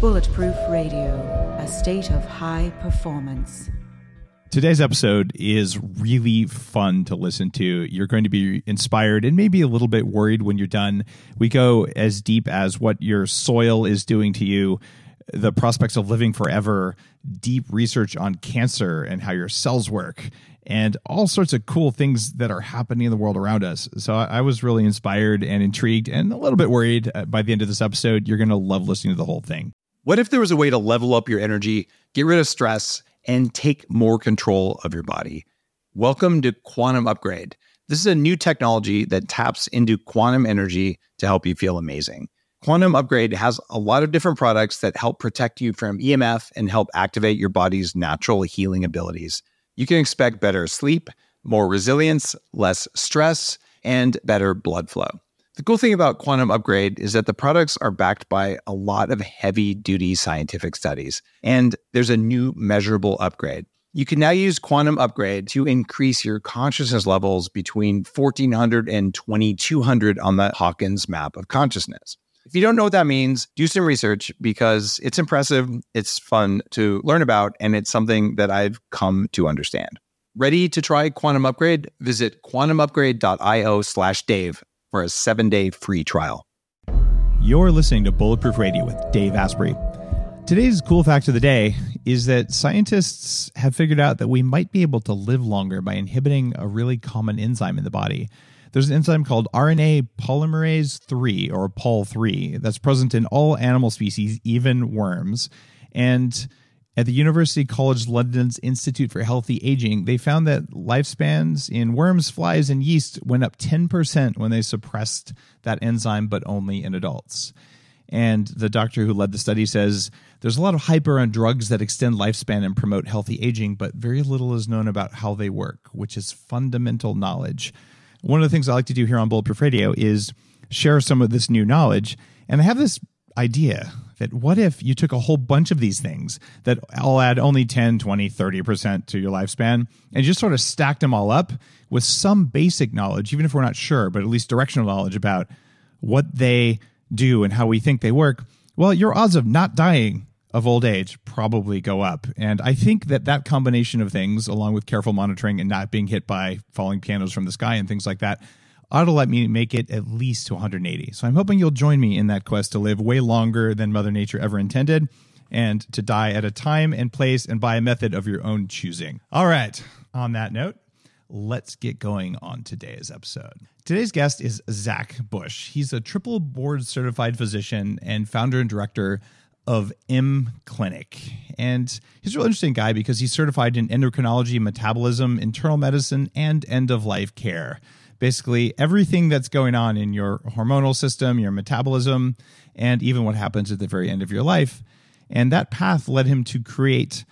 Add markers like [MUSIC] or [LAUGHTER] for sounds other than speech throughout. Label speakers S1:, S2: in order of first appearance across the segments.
S1: Bulletproof Radio, a state of high performance.
S2: Today's episode is really fun to listen to. You're going to be inspired and maybe a little bit worried when you're done. We go as deep as what your soil is doing to you, the prospects of living forever, deep research on cancer and how your cells work, and all sorts of cool things that are happening in the world around us. So I was really inspired and intrigued and a little bit worried uh, by the end of this episode. You're going to love listening to the whole thing.
S3: What if there was a way to level up your energy, get rid of stress, and take more control of your body? Welcome to Quantum Upgrade. This is a new technology that taps into quantum energy to help you feel amazing. Quantum Upgrade has a lot of different products that help protect you from EMF and help activate your body's natural healing abilities. You can expect better sleep, more resilience, less stress, and better blood flow. The cool thing about Quantum Upgrade is that the products are backed by a lot of heavy duty scientific studies, and there's a new measurable upgrade. You can now use Quantum Upgrade to increase your consciousness levels between 1400 and 2200 on the Hawkins map of consciousness. If you don't know what that means, do some research because it's impressive, it's fun to learn about, and it's something that I've come to understand. Ready to try Quantum Upgrade? Visit quantumupgrade.io slash Dave for a seven day free trial.
S2: You're listening to Bulletproof Radio with Dave Asprey. Today's cool fact of the day is that scientists have figured out that we might be able to live longer by inhibiting a really common enzyme in the body. There's an enzyme called RNA polymerase 3 or POL3 that's present in all animal species, even worms. And at the University College London's Institute for Healthy Aging, they found that lifespans in worms, flies, and yeast went up 10% when they suppressed that enzyme, but only in adults. And the doctor who led the study says there's a lot of hype around drugs that extend lifespan and promote healthy aging, but very little is known about how they work, which is fundamental knowledge. One of the things I like to do here on Bulletproof Radio is share some of this new knowledge. And I have this idea that what if you took a whole bunch of these things that all add only 10, 20, 30% to your lifespan and just sort of stacked them all up with some basic knowledge, even if we're not sure, but at least directional knowledge about what they do and how we think they work, well, your odds of not dying of old age probably go up. And I think that that combination of things, along with careful monitoring and not being hit by falling pianos from the sky and things like that, ought to let me make it at least to 180. So I'm hoping you'll join me in that quest to live way longer than Mother Nature ever intended and to die at a time and place and by a method of your own choosing. All right, on that note, let's get going on today's episode. Today's guest is Zach Bush. He's a triple board certified physician and founder and director of M Clinic. And he's a real interesting guy because he's certified in endocrinology, metabolism, internal medicine, and end of life care basically everything that's going on in your hormonal system, your metabolism, and even what happens at the very end of your life. And that path led him to create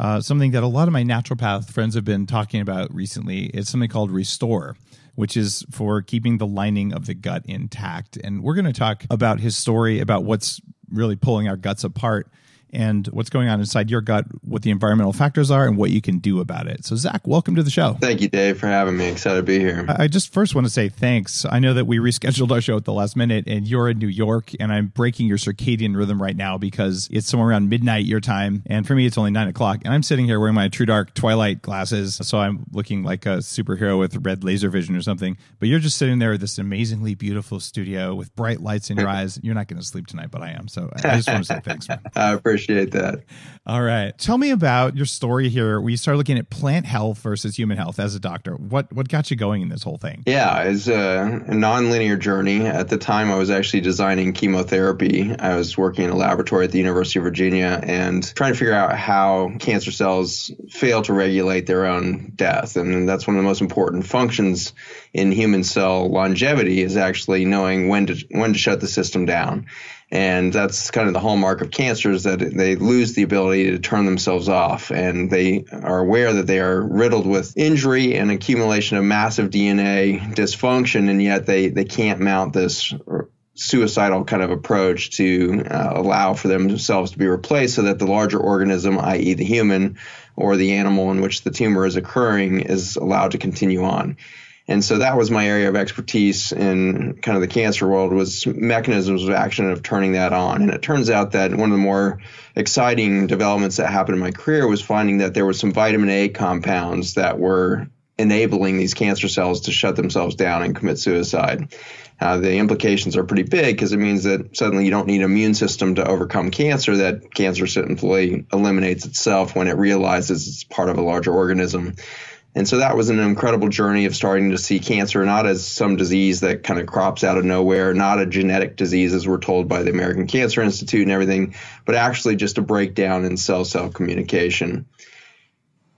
S2: uh, something that a lot of my naturopath friends have been talking about recently. It's something called Restore, which is for keeping the lining of the gut intact. And we're going to talk about his story, about what's really pulling our guts apart and what's going on inside your gut, what the environmental factors are, and what you can do about it. So, Zach, welcome to the show.
S4: Thank you, Dave, for having me. Excited to be here.
S2: I just first want to say thanks. I know that we rescheduled our show at the last minute, and you're in New York, and I'm breaking your circadian rhythm right now because it's somewhere around midnight your time, and for me, it's only nine o'clock. And I'm sitting here wearing my True Dark Twilight glasses, so I'm looking like a superhero with red laser vision or something. But you're just sitting there with this amazingly beautiful studio with bright lights in your [LAUGHS] eyes. You're not going to sleep tonight, but I am. So I just want to say thanks. Man. [LAUGHS]
S4: I appreciate that.
S2: All right. Tell me about your story here. We started looking at plant health versus human health as a doctor. What what got you going in this whole thing?
S4: Yeah, it's a, a nonlinear journey. At the time, I was actually designing chemotherapy. I was working in a laboratory at the University of Virginia and trying to figure out how cancer cells fail to regulate their own death. And that's one of the most important functions in human cell longevity is actually knowing when to when to shut the system down. And that's kind of the hallmark of cancer is that they lose the ability to turn themselves off. And they are aware that they are riddled with injury and accumulation of massive DNA dysfunction, and yet they, they can't mount this suicidal kind of approach to uh, allow for themselves to be replaced so that the larger organism, i.e., the human or the animal in which the tumor is occurring, is allowed to continue on. And so that was my area of expertise in kind of the cancer world was mechanisms of action of turning that on. And it turns out that one of the more exciting developments that happened in my career was finding that there were some vitamin A compounds that were enabling these cancer cells to shut themselves down and commit suicide. Uh, the implications are pretty big because it means that suddenly you don't need an immune system to overcome cancer, that cancer simply eliminates itself when it realizes it's part of a larger organism. And so that was an incredible journey of starting to see cancer not as some disease that kind of crops out of nowhere, not a genetic disease as we're told by the American Cancer Institute and everything, but actually just a breakdown in cell cell communication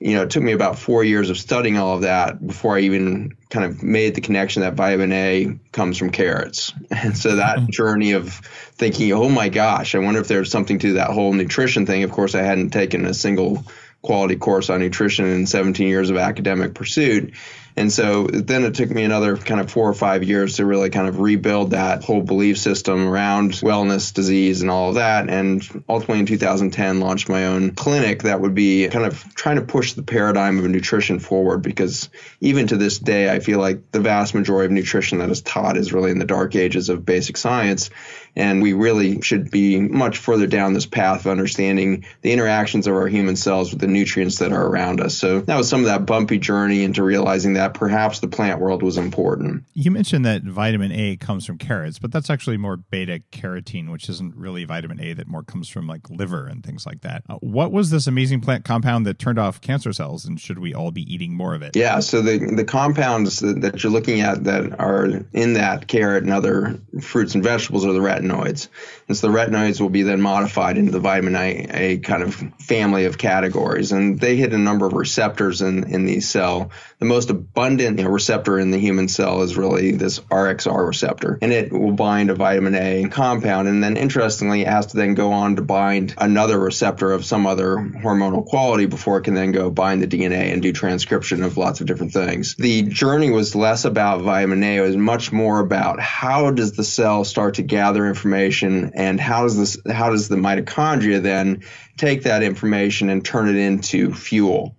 S4: you know, it took me about four years of studying all of that before I even kind of made the connection that vitamin A comes from carrots. [LAUGHS] And so that mm-hmm. journey of thinking, oh my gosh, I wonder if there's something to that whole nutrition thing. Of course, I hadn't taken a single quality course on nutrition in 17 years of academic pursuit. And so then it took me another kind of four or five years to really kind of rebuild that whole belief system around wellness, disease, and all of that. And ultimately in 2010, launched my own clinic that would be kind of trying to push the paradigm of nutrition forward because even to this day, I feel like the vast majority of nutrition that is taught is really in the dark ages of basic science. And we really should be much further down this path of understanding the interactions of our human cells with the nutrients that are around us. So that was some of that bumpy journey into realizing that perhaps the plant world was important.
S2: You mentioned that vitamin A comes from carrots, but that's actually more beta carotene, which isn't really vitamin A, that more comes from like liver and things like that. Uh, what was this amazing plant compound that turned off cancer cells, and should we all be eating more of it?
S4: Yeah, so the, the compounds that, that you're looking at that are in that carrot and other fruits and vegetables are the ret retinoids. And so the retinoids will be then modified into the vitamin A, A kind of family of categories. And they hit a number of receptors in, in the cell. The most abundant receptor in the human cell is really this RXR receptor. And it will bind a vitamin A compound. And then interestingly, it has to then go on to bind another receptor of some other hormonal quality before it can then go bind the DNA and do transcription of lots of different things. The journey was less about vitamin A, it was much more about how does the cell start to gather information and how does this how does the mitochondria then take that information and turn it into fuel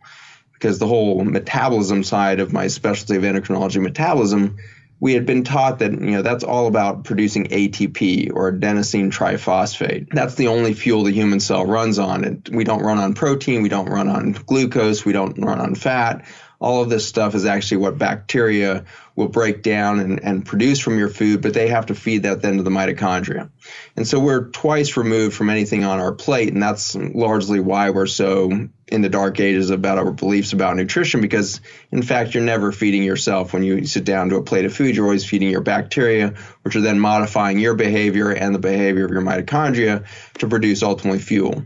S4: because the whole metabolism side of my specialty of endocrinology metabolism we had been taught that you know that's all about producing ATP or adenosine triphosphate. That's the only fuel the human cell runs on. And we don't run on protein, we don't run on glucose, we don't run on fat all of this stuff is actually what bacteria will break down and, and produce from your food, but they have to feed that then to the mitochondria. And so we're twice removed from anything on our plate, and that's largely why we're so in the dark ages about our beliefs about nutrition, because in fact, you're never feeding yourself when you sit down to a plate of food, you're always feeding your bacteria, which are then modifying your behavior and the behavior of your mitochondria to produce ultimately fuel.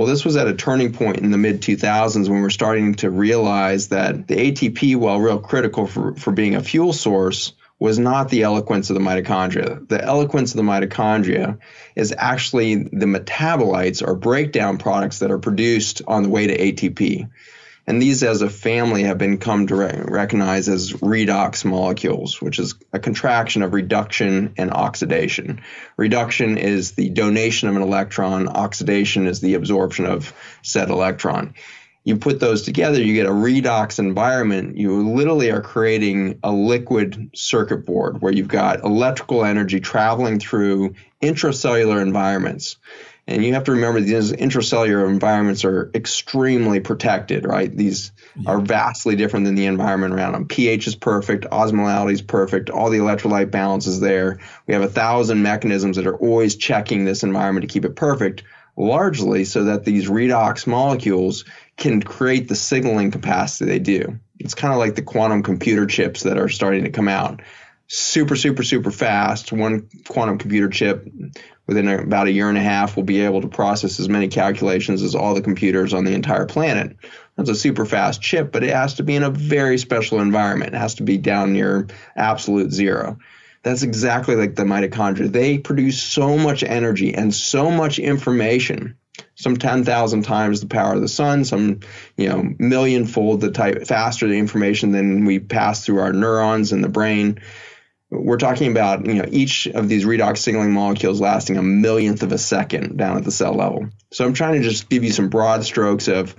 S4: Well, this was at a turning point in the mid 2000s when we're starting to realize that the ATP, while real critical for, for being a fuel source, was not the eloquence of the mitochondria. The eloquence of the mitochondria is actually the metabolites or breakdown products that are produced on the way to ATP. And these, as a family, have been come to re- recognize as redox molecules, which is a contraction of reduction and oxidation. Reduction is the donation of an electron, oxidation is the absorption of said electron. You put those together, you get a redox environment. You literally are creating a liquid circuit board where you've got electrical energy traveling through intracellular environments. And you have to remember these intracellular environments are extremely protected, right? These yeah. are vastly different than the environment around them. pH is perfect, osmolality is perfect, all the electrolyte balance is there. We have a thousand mechanisms that are always checking this environment to keep it perfect, largely so that these redox molecules can create the signaling capacity they do. It's kind of like the quantum computer chips that are starting to come out super, super, super fast. One quantum computer chip within about a year and a half we'll be able to process as many calculations as all the computers on the entire planet. That's a super fast chip, but it has to be in a very special environment. It has to be down near absolute zero. That's exactly like the mitochondria. They produce so much energy and so much information some 10,000 times the power of the sun, some, you know, millionfold the type faster the information than we pass through our neurons in the brain we're talking about you know each of these redox signaling molecules lasting a millionth of a second down at the cell level. So I'm trying to just give you some broad strokes of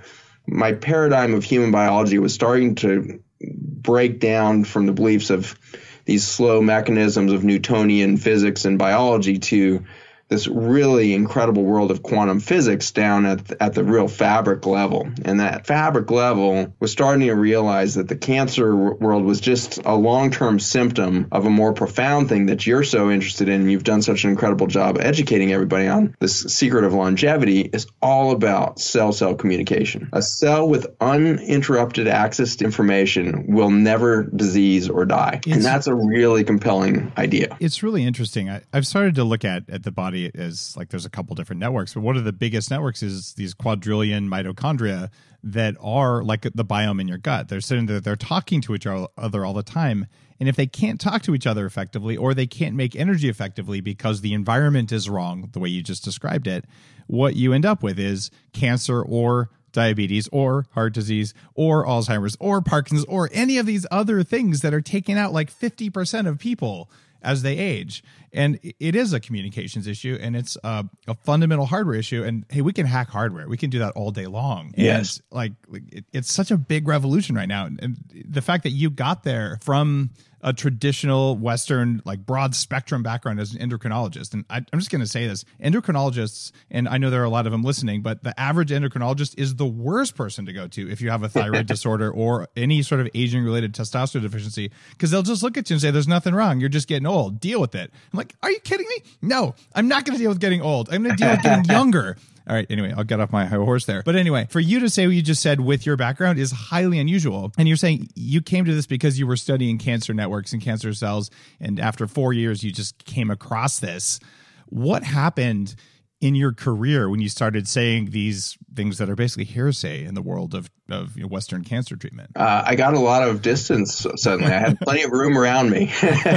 S4: my paradigm of human biology was starting to break down from the beliefs of these slow mechanisms of Newtonian physics and biology to this really incredible world of quantum physics down at, at the real fabric level. And that fabric level was starting to realize that the cancer world was just a long term symptom of a more profound thing that you're so interested in. You've done such an incredible job educating everybody on. This secret of longevity is all about cell cell communication. A cell with uninterrupted access to information will never disease or die. It's, and that's a really compelling idea.
S2: It's really interesting. I, I've started to look at, at the body as like there's a couple different networks, but one of the biggest networks is these quadrillion mitochondria that are like the biome in your gut. They're sitting there, they're talking to each other all the time. And if they can't talk to each other effectively or they can't make energy effectively because the environment is wrong, the way you just described it, what you end up with is cancer or diabetes or heart disease or Alzheimer's or Parkinson's or any of these other things that are taking out like 50% of people as they age. And it is a communications issue and it's a, a, fundamental hardware issue. And hey, we can hack hardware. We can do that all day long.
S3: Yes.
S2: And like it, it's such a big revolution right now. And the fact that you got there from a traditional Western, like broad spectrum background as an endocrinologist. And I, am just going to say this endocrinologists, and I know there are a lot of them listening, but the average endocrinologist is the worst person to go to if you have a thyroid [LAUGHS] disorder or any sort of aging related testosterone deficiency, because they'll just look at you and say, There's nothing wrong. You're just getting old. Deal with it. I'm like, Are you kidding me? No, I'm not going to deal with getting old. I'm going to deal with getting [LAUGHS] younger. All right. Anyway, I'll get off my high horse there. But anyway, for you to say what you just said with your background is highly unusual. And you're saying you came to this because you were studying cancer networks and cancer cells. And after four years, you just came across this. What happened in your career when you started saying these things that are basically hearsay in the world of, of you know, Western cancer treatment?
S4: Uh, I got a lot of distance suddenly. I had plenty of room around me.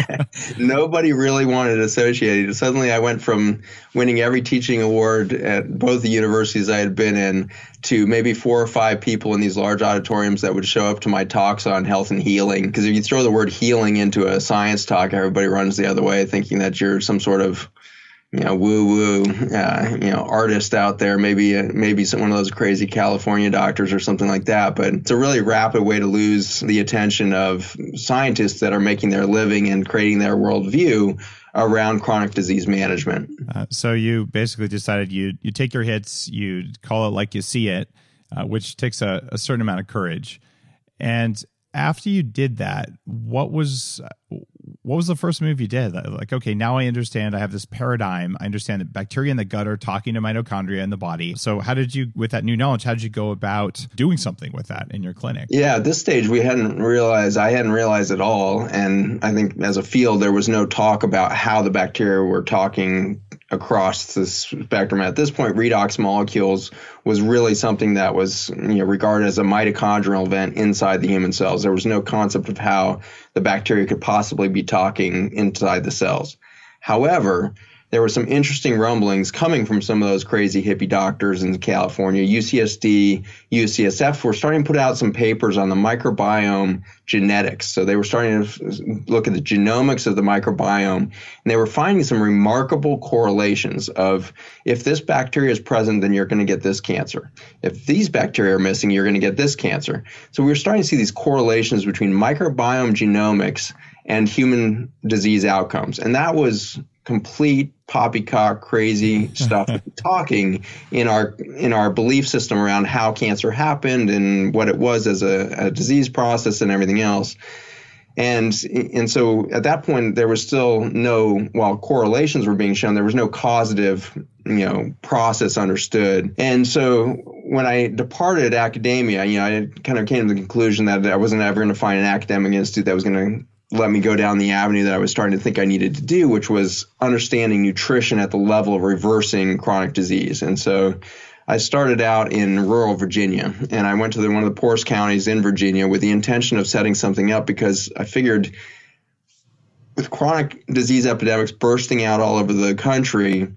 S4: [LAUGHS] Nobody really wanted to associate. Suddenly, I went from winning every teaching award at both the universities I had been in to maybe four or five people in these large auditoriums that would show up to my talks on health and healing. Because if you throw the word healing into a science talk, everybody runs the other way, thinking that you're some sort of you know, woo woo, uh, you know, artist out there, maybe uh, maybe some, one of those crazy California doctors or something like that. But it's a really rapid way to lose the attention of scientists that are making their living and creating their worldview around chronic disease management.
S2: Uh, so you basically decided you you take your hits, you call it like you see it, uh, which takes a, a certain amount of courage. And after you did that, what was what was the first move you did? Like, okay, now I understand. I have this paradigm. I understand that bacteria in the gut are talking to mitochondria in the body. So, how did you, with that new knowledge, how did you go about doing something with that in your clinic?
S4: Yeah, at this stage, we hadn't realized, I hadn't realized at all. And I think as a field, there was no talk about how the bacteria were talking across the spectrum. At this point, redox molecules was really something that was you know, regarded as a mitochondrial event inside the human cells. There was no concept of how the bacteria could possibly be talking inside the cells. However, there were some interesting rumblings coming from some of those crazy hippie doctors in California. UCSD, UCSF were starting to put out some papers on the microbiome genetics. So they were starting to look at the genomics of the microbiome, and they were finding some remarkable correlations of if this bacteria is present, then you're going to get this cancer. If these bacteria are missing, you're going to get this cancer. So we were starting to see these correlations between microbiome genomics and human disease outcomes. And that was complete poppycock crazy [LAUGHS] stuff talking in our in our belief system around how cancer happened and what it was as a, a disease process and everything else. And and so at that point there was still no while correlations were being shown there was no causative you know process understood. And so when i departed academia you know i kind of came to the conclusion that i wasn't ever going to find an academic institute that was going to let me go down the avenue that I was starting to think I needed to do, which was understanding nutrition at the level of reversing chronic disease. And so I started out in rural Virginia and I went to the, one of the poorest counties in Virginia with the intention of setting something up because I figured with chronic disease epidemics bursting out all over the country,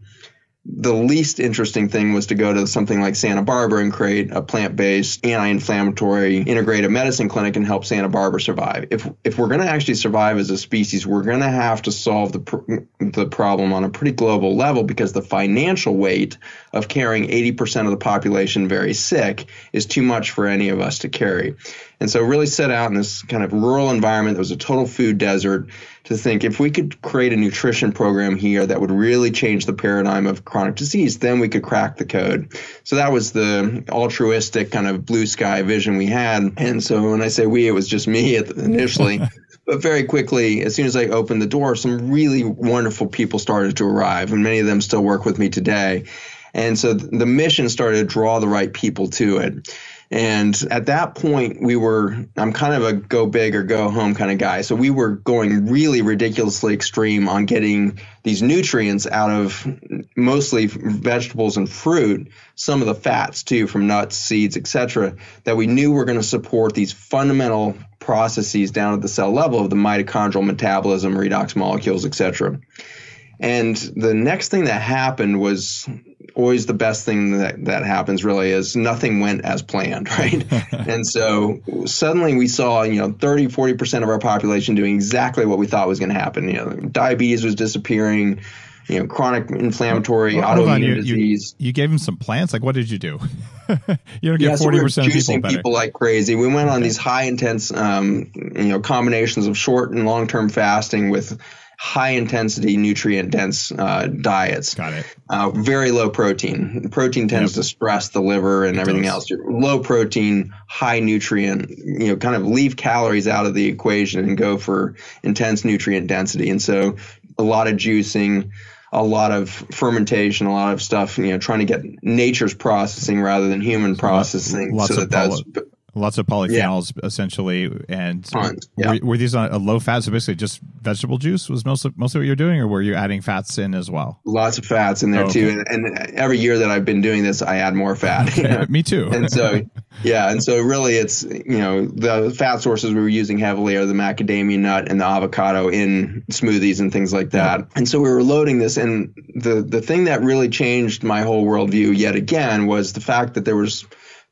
S4: the least interesting thing was to go to something like Santa Barbara and create a plant-based anti-inflammatory integrative medicine clinic and help Santa Barbara survive. If if we're going to actually survive as a species, we're going to have to solve the pr- the problem on a pretty global level because the financial weight of carrying 80% of the population very sick is too much for any of us to carry. And so really set out in this kind of rural environment that was a total food desert to think if we could create a nutrition program here that would really change the paradigm of chronic disease, then we could crack the code. So that was the altruistic kind of blue sky vision we had. And so when I say we, it was just me initially. [LAUGHS] but very quickly, as soon as I opened the door, some really wonderful people started to arrive, and many of them still work with me today. And so the mission started to draw the right people to it. And at that point, we were, I'm kind of a go big or go home kind of guy. So we were going really ridiculously extreme on getting these nutrients out of mostly vegetables and fruit, some of the fats too from nuts, seeds, etc., that we knew were going to support these fundamental processes down at the cell level of the mitochondrial metabolism, redox molecules, etc. And the next thing that happened was always the best thing that, that happens really is nothing went as planned, [LAUGHS] right? [LAUGHS] and so suddenly we saw, you know, 30, 40% of our population doing exactly what we thought was going to happen. You know, diabetes was disappearing, you know, chronic inflammatory well, autoimmune
S2: you,
S4: disease.
S2: You, you, gave them some plants. Like, what did you do? [LAUGHS] you don't get forty percent of people better.
S4: people like crazy. We went on these high intense, um, you know, combinations of short and long term fasting with high intensity, nutrient dense uh, diets.
S2: Got it.
S4: Uh, very low protein. Protein tends yep. to stress the liver and it everything does. else. Low protein, high nutrient. You know, kind of leave calories out of the equation and go for intense nutrient density. And so, a lot of juicing. A lot of fermentation, a lot of stuff, you know, trying to get nature's processing rather than human processing.
S2: Lots so that of that's Lots of polyphenols, yeah. essentially, and Tons, yeah. were, were, these on a low fat? So basically, just vegetable juice was mostly mostly what you're doing, or were you adding fats in as well?
S4: Lots of fats in there oh, too, and, and, every year that I've been doing this, I add more fat. [LAUGHS]
S2: Okay. Me too.
S4: and so, yeah, and so really, it's you know the fat sources we were using heavily are the macadamia nut and the avocado in smoothies and things like that. And so we were loading this, and the the thing that really changed my whole worldview yet again was the fact that there was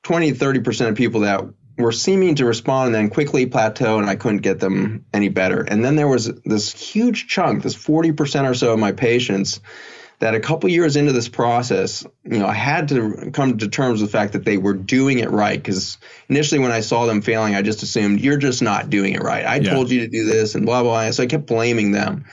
S4: 20 30% of people that were seeming to respond and then quickly plateau and I couldn't get them any better. And then there was this huge chunk, this 40% or so of my patients that a couple years into this process, you know, I had to come to terms with the fact that they were doing it right. Because initially, when I saw them failing, I just assumed you're just not doing it right. I yeah. told you to do this, and blah blah. So I kept blaming them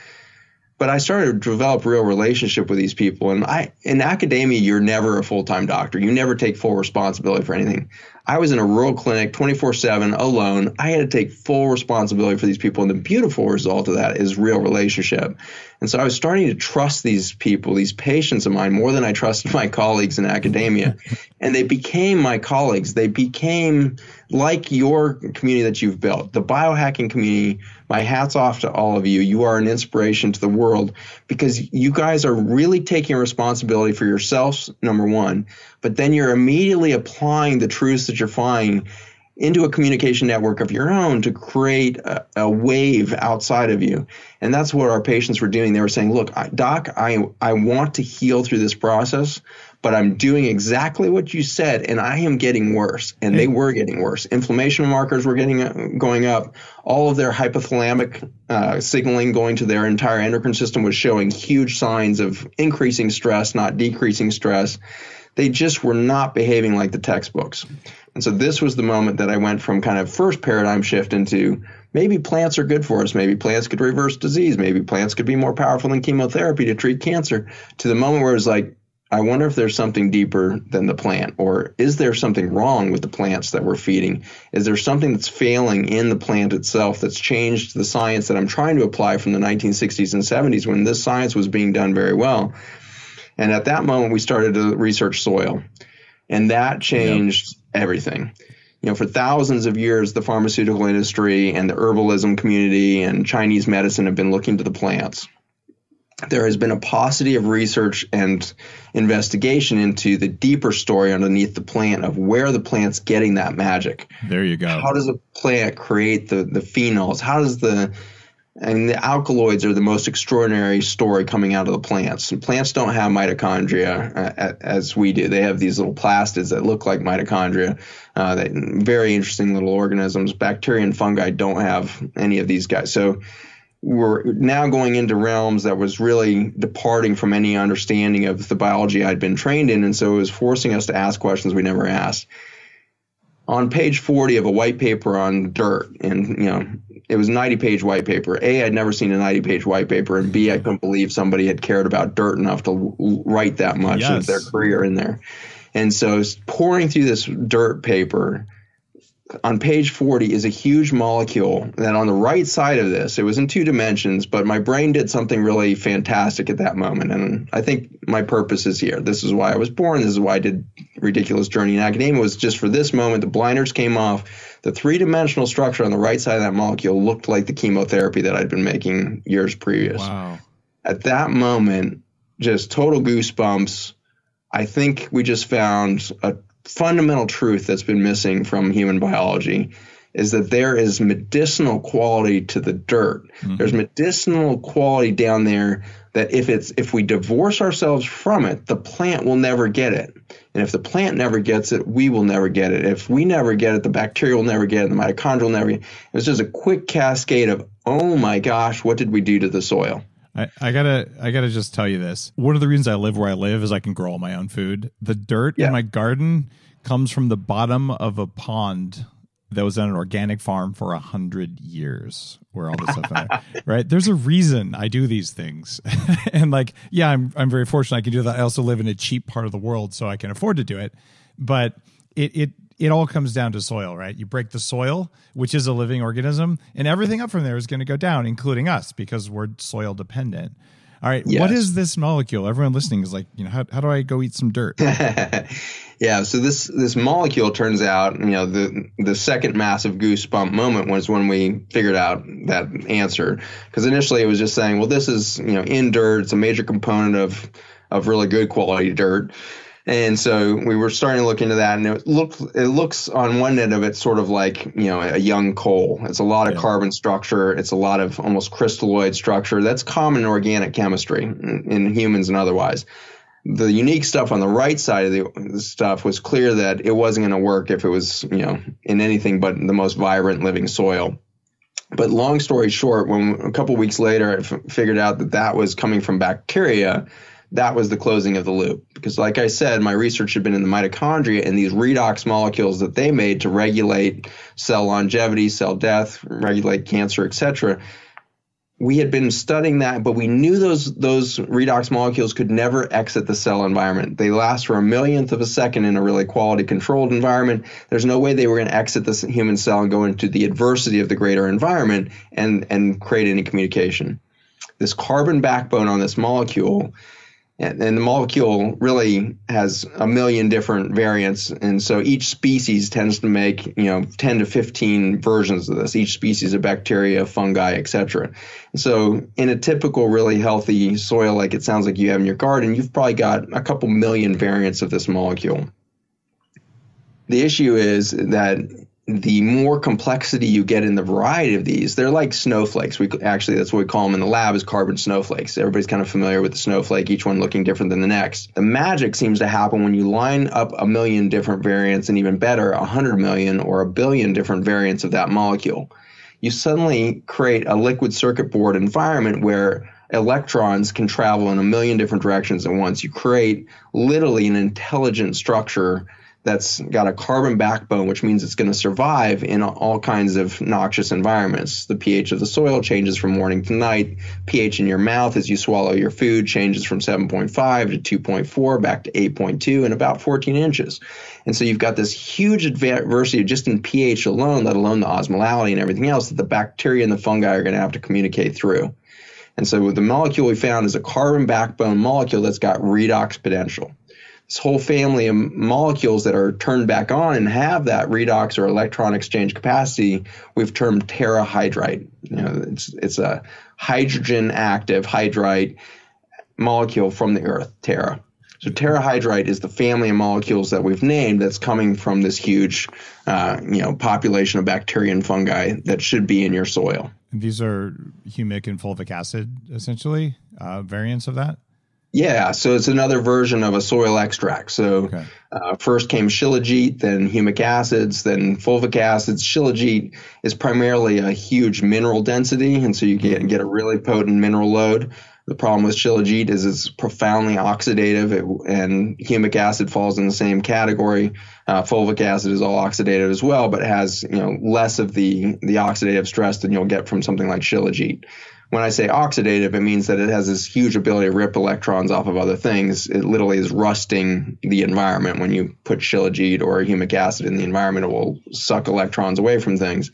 S4: but I started to develop real relationship with these people. And I, in academia, you're never a full time doctor. You never take full responsibility for anything. I was in a rural clinic 24 7 alone. I had to take full responsibility for these people. And the beautiful result of that is real relationship. And so I was starting to trust these people, these patients of mine, more than I trusted my colleagues in academia. [LAUGHS] and they became my colleagues. They became like your community that you've built, the biohacking community. My hat's off to all of you. You are an inspiration to the world because you guys are really taking responsibility for yourselves, number one, but then you're immediately applying the truths that you're finding into a communication network of your own to create a, a, wave outside of you. And that's what our patients were doing. They were saying, look, doc, I, I want to heal through this process, but I'm doing exactly what you said, and I am getting worse. And they were getting worse. Inflammation markers were getting uh, going up. All of their hypothalamic uh, signaling going to their entire endocrine system was showing huge signs of increasing stress, not decreasing stress. They just were not behaving like the textbooks. And so this was the moment that I went from kind of first paradigm shift into maybe plants are good for us. Maybe plants could reverse disease. Maybe plants could be more powerful than chemotherapy to treat cancer. To the moment where it was like, I wonder if there's something deeper than the plant, or is there something wrong with the plants that we're feeding? Is there something that's failing in the plant itself that's changed the science that I'm trying to apply from the 1960s and 70s when this science was being done very well? And at that moment, we started to research soil, and that changed. Everything. You know, for thousands of years, the pharmaceutical industry and the herbalism community and Chinese medicine have been looking to the plants there has been a paucity of research and investigation into the deeper story underneath the plant of where the plant's getting that magic.
S2: There you go.
S4: How does a plant create the the phenols? How does the and the alkaloids are the most extraordinary story coming out of the plants. And plants don't have mitochondria uh, as we do. They have these little plastids that look like mitochondria. Uh, very interesting little organisms. Bacteria and fungi don't have any of these guys. So we're now going into realms that was really departing from any understanding of the biology I'd been trained in. And so it was forcing us to ask questions we never asked. on page 40 of a white paper on dirt, and you know, it was 90 page white paper. A, I'd never seen a 90 page white paper, and B, I couldn't believe somebody had cared about dirt enough to write that much yes. of their career in there. And so, pouring through this dirt paper, on page 40 is a huge molecule that on the right side of this, it was in two dimensions, but my brain did something really fantastic at that moment. And I think my purpose is here. This is why I was born. This is why I did Ridiculous Journey in Academia was just for this moment. The blinders came off. The three dimensional structure on the right side of that molecule looked like the chemotherapy that I'd been making years previous.
S2: Wow.
S4: At that moment, just total goosebumps. I think we just found a fundamental truth that's been missing from human biology is that there is medicinal quality to the dirt. Mm-hmm. There's medicinal quality down there that if it's if we divorce ourselves from it, the plant will never get it. And if the plant never gets it, we will never get it. If we never get it, the bacteria will never get it, the mitochondria will never get it. It's just a quick cascade of, oh my gosh, what did we do to the soil?
S2: I, I, gotta I gotta just tell you this. One of the reasons I live where I live is I can grow all my own food. The dirt yeah. in my garden comes from the bottom of a pond that was on an organic farm for a hundred years where all this stuff [LAUGHS] right there's a reason i do these things [LAUGHS] and like yeah i'm i'm very fortunate i can do that i also live in a cheap part of the world so i can afford to do it but it it it all comes down to soil right you break the soil which is a living organism and everything up from there is going to go down including us because we're soil dependent all right yes. what is this molecule everyone listening is like you know how, how do i go eat some dirt [LAUGHS]
S4: Yeah, so this this molecule turns out, you know, the the second massive goosebump moment was when we figured out that answer. Because initially it was just saying, well, this is you know in dirt, it's a major component of of really good quality dirt. And so we were starting to look into that, and it look it looks on one end of it sort of like you know a young coal. It's a lot of yeah. carbon structure. It's a lot of almost crystalloid structure. That's common in organic chemistry in, in humans and otherwise the unique stuff on the right side of the stuff was clear that it wasn't going to work if it was, you know, in anything but the most vibrant living soil. But long story short, when a couple weeks later I f- figured out that that was coming from bacteria, that was the closing of the loop. Because, like I said, my research had been in the mitochondria and these redox molecules that they made to regulate cell longevity, cell death, regulate cancer, etc we had been studying that, but we knew those those redox molecules could never exit the cell environment. They last for a millionth of a second in a really quality controlled environment. There's no way they were going to exit the human cell and go into the adversity of the greater environment and and create any communication. This carbon backbone on this molecule and, and, the molecule really has a million different variants and so each species tends to make you know 10 to 15 versions of this. Each species of bacteria fungi etc so in a typical really healthy soil like it sounds like you have in your garden you've probably got a couple million variants of this molecule. The issue is that the more complexity you get in the variety of these, they're like snowflakes. We actually that's what we call them in the lab is carbon snowflakes. Everybody's kind of familiar with the snowflake, each one looking different than the next. The magic seems to happen when you line up a million different variants, and even better, a hundred million or a billion different variants of that molecule. You suddenly create a liquid circuit board environment where electrons can travel in a million different directions at once. You create literally an intelligent structure that's got a carbon backbone, which means it's going to survive in all kinds of noxious environments. The pH of the soil changes from morning to night. pH in your mouth as you swallow your food changes from 7.5 to 2.4 back to 8.2 in about 14 inches. And so you've got this huge adversity just in pH alone, let alone the osmolality and everything else that the bacteria and the fungi are going to have to communicate through. And so the molecule we found is a carbon backbone molecule that's got redox potential whole family of molecules that are turned back on and have that redox or electron exchange capacity, we've termed terrahydrite. You know, it's it's a hydrogen active hydrite molecule from the earth, Terra. So terrahydrite is the family of molecules that we've named that's coming from this huge, uh, you know, population of bacteria and fungi that should be in your soil.
S2: These are humic and fulvic acid, essentially, uh, variants of that.
S4: Yeah, so it's another version of a soil extract. So okay. uh, first came shilajit, then humic acids, then fulvic acids. Shilajit is primarily a huge mineral density, and so you get, get a really potent mineral load. The problem with shilajit is it's profoundly oxidative, it, and humic acid falls in the same category. Uh, fulvic acid is all oxidative as well, but has you know less of the the oxidative stress than you'll get from something like shilajit. When I say oxidative, it means that it has this huge ability to rip electrons off of other things. It literally is rusting the environment. When you put shilajit or humic acid in the environment, it will suck electrons away from things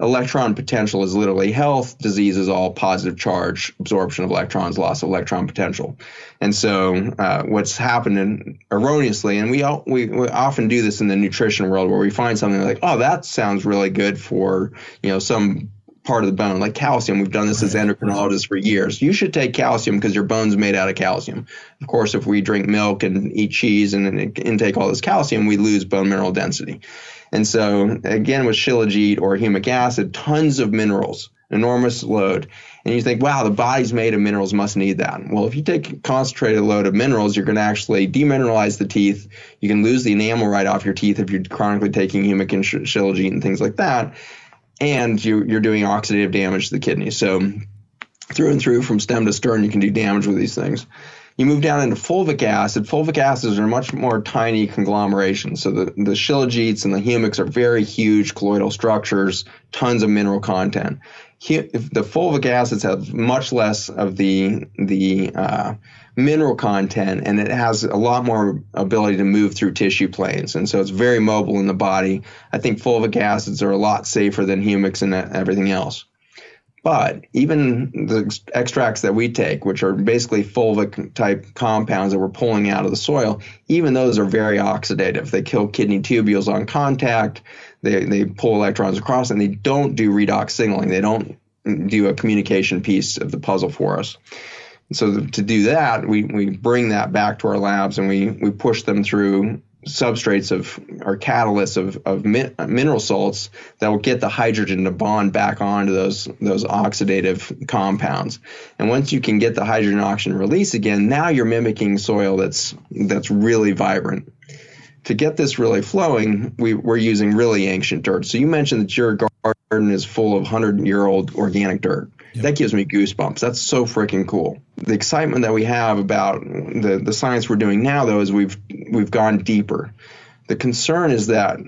S4: electron potential is literally health. Disease is all positive charge, absorption of electrons, loss of electron potential. And so, uh, what's happening erroneously, and we, all, we, we often do this in the nutrition world, where we find something like, oh, that sounds really good for you know some part of the bone, like calcium. We've done this as endocrinologists for years. You should take calcium because your bone's made out of calcium. Of course, if we drink milk and eat cheese and intake all this calcium, we lose bone mineral density. And so, again, with shilajit or humic acid, tons of minerals, enormous load. And you think, wow, the body's made of minerals, must need that. Well, if you take a concentrated load of minerals, you're going to actually demineralize the teeth. You can lose the enamel right off your teeth if you're chronically taking humic and shilajit and things like that. And you, you're doing oxidative damage to the kidney. So, through and through, from stem to stern, you can do damage with these things. You move down into fulvic acid. Fulvic acids are much more tiny conglomerations. So the, the shilajits and the humics are very huge colloidal structures, tons of mineral content. The fulvic acids have much less of the the uh, mineral content, and it has a lot more ability to move through tissue planes, and so it's very mobile in the body. I think fulvic acids are a lot safer than humics and everything else. But even the extracts that we take, which are basically fulvic type compounds that we're pulling out of the soil, even those are very oxidative. They kill kidney tubules on contact. They, they pull electrons across and they don't do redox signaling. They don't do a communication piece of the puzzle for us. So to do that, we, we bring that back to our labs and we, we push them through substrates of or catalysts of, of min, mineral salts that will get the hydrogen to bond back onto those those oxidative compounds. And once you can get the hydrogen oxygen release again, now you're mimicking soil that's that's really vibrant. To get this really flowing, we, we're using really ancient dirt. So you mentioned that your garden is full of hundred year old organic dirt. Yep. That gives me goosebumps. That's so freaking cool. The excitement that we have about the, the science we're doing now, though, is we've we've gone deeper. The concern is that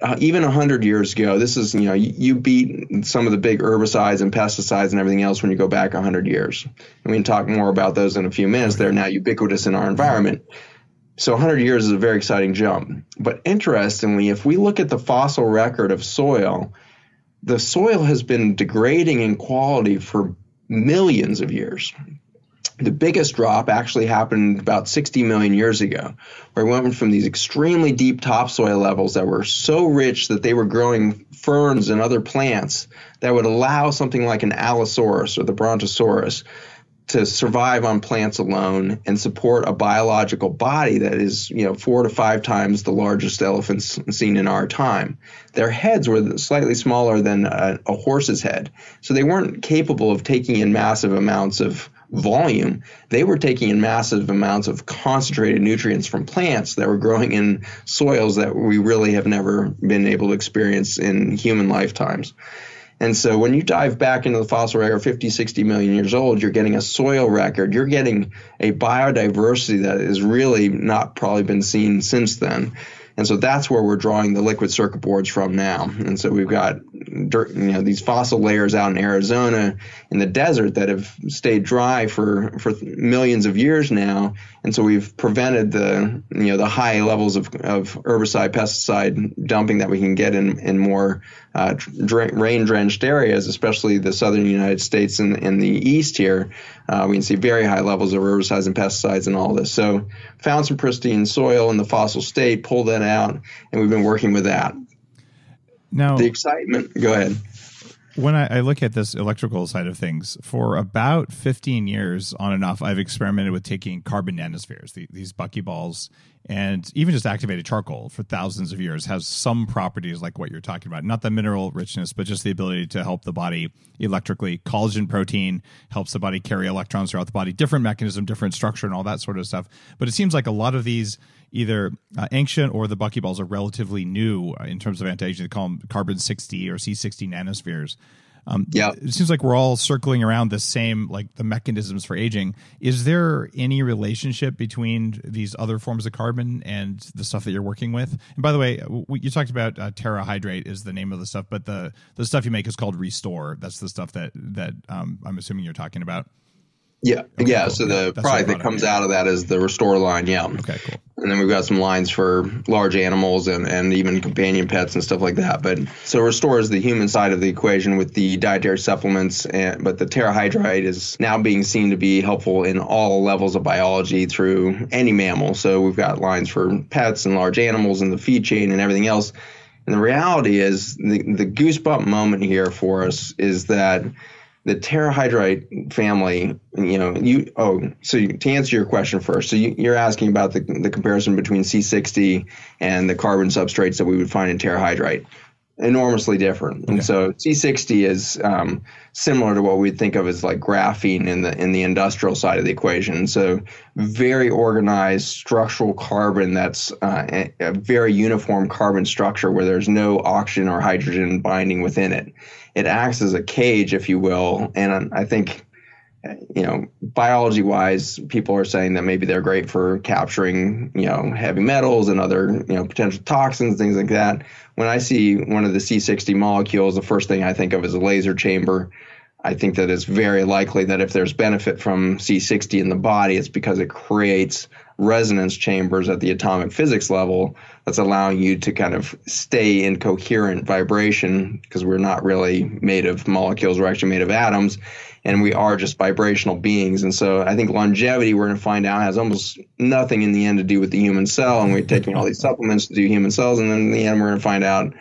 S4: uh, even 100 years ago, this is, you know, you, you, beat some of the big herbicides and pesticides and everything else when you go back 100 years. And we can talk more about those in a few minutes. They're now ubiquitous in our environment. So 100 years is a very exciting jump. But interestingly, if we look at the fossil record of soil, the soil has been degrading in quality for millions of years. The biggest drop actually happened about 60 million years ago, where we went from these extremely deep topsoil levels that were so rich that they were growing ferns and other plants that would allow something like an Allosaurus or the Brontosaurus to survive on plants alone and support a biological body that is, you know, four to five times the largest elephants seen in our time. Their heads were slightly smaller than a, a horse's head, so they weren't capable of taking in massive amounts of volume. They were taking in massive amounts of concentrated nutrients from plants that were growing in soils that we really have never been able to experience in human lifetimes. And so when you dive back into the fossil record 50, 60 million years old, you're getting a soil record. You're getting a biodiversity that has really not probably been seen since then. And so that's where we're drawing the liquid circuit boards from now. And so we've got dirt, you know, these fossil layers out in Arizona in the desert that have stayed dry for, for millions of years now. And so we've prevented the, you know, the high levels of, of herbicide, pesticide dumping that we can get in, in more uh, dra- rain drenched areas, especially the southern United States and, and the east here. Uh, we can see very high levels of herbicides and pesticides and all this. So found some pristine soil in the fossil state, pulled that out, and we've been working with that.
S2: Now,
S4: the excitement. Go ahead.
S2: When I, I, look at this electrical side of things, for about 15 years on and off, I've experimented with taking carbon nanospheres, the, these buckyballs, and even just activated charcoal for thousands of years has some properties like what you're talking about. Not the mineral richness, but just the ability to help the body electrically. Collagen protein helps the body carry electrons throughout the body, different mechanism, different structure, and all that sort of stuff. But it seems like a lot of these either uh, ancient or the buckyballs are relatively new uh, in terms of anti-aging. They call them carbon 60 or C60 nanospheres. Um, yeah, it seems like we're all circling around the same, like the mechanisms for aging. Is there any relationship between these other forms of carbon and the stuff that you're working with? And by the way, you talked about uh, TerraHydrate is the name of the stuff, but the the stuff you make is called Restore. That's the stuff that that um, I'm assuming you're talking about.
S4: Yeah, okay, yeah. Cool. So the yeah, product that comes out of that is the Restore line. Yeah.
S2: Okay, cool.
S4: And then we've got some lines for large animals and, and even companion pets and stuff like that. But so Restore is the human side of the equation with the dietary supplements, and but the Terrahydrite is now being seen to be helpful in all levels of biology through any mammal. So we've got lines for pets and large animals and the feed chain and everything else. And the reality is the the goosebump moment here for us is that the Terrahydrite family, you know, you oh, so to answer your question first, so you, are asking about the the comparison between C60 and the carbon substrates that we would find in Terrahydrite enormously different. Okay. And so C60 is um, similar to what we'd think of as like graphene in the in the industrial side of the equation. So very organized structural carbon that's uh, a, a, very uniform carbon structure where there's no oxygen or hydrogen binding within it. It acts as a cage, if you will, and I think you know, biology wise, people are saying that maybe they're great for capturing, you know, heavy metals and other, you know, potential toxins, things like that. When I see one of the C60 molecules, the first thing I think of is a laser chamber. I think that it's very likely that if there's benefit from C60 in the body, it's because it creates resonance chambers at the atomic physics level that's allowing you to kind of stay in coherent vibration because we're not really made of molecules, we're actually made of atoms and we are just vibrational beings. And so I think longevity, we're going to find out, has almost nothing in the end to do with the human cell. And we're taking all these supplements to do human cells. And then in the end, we're going to find out,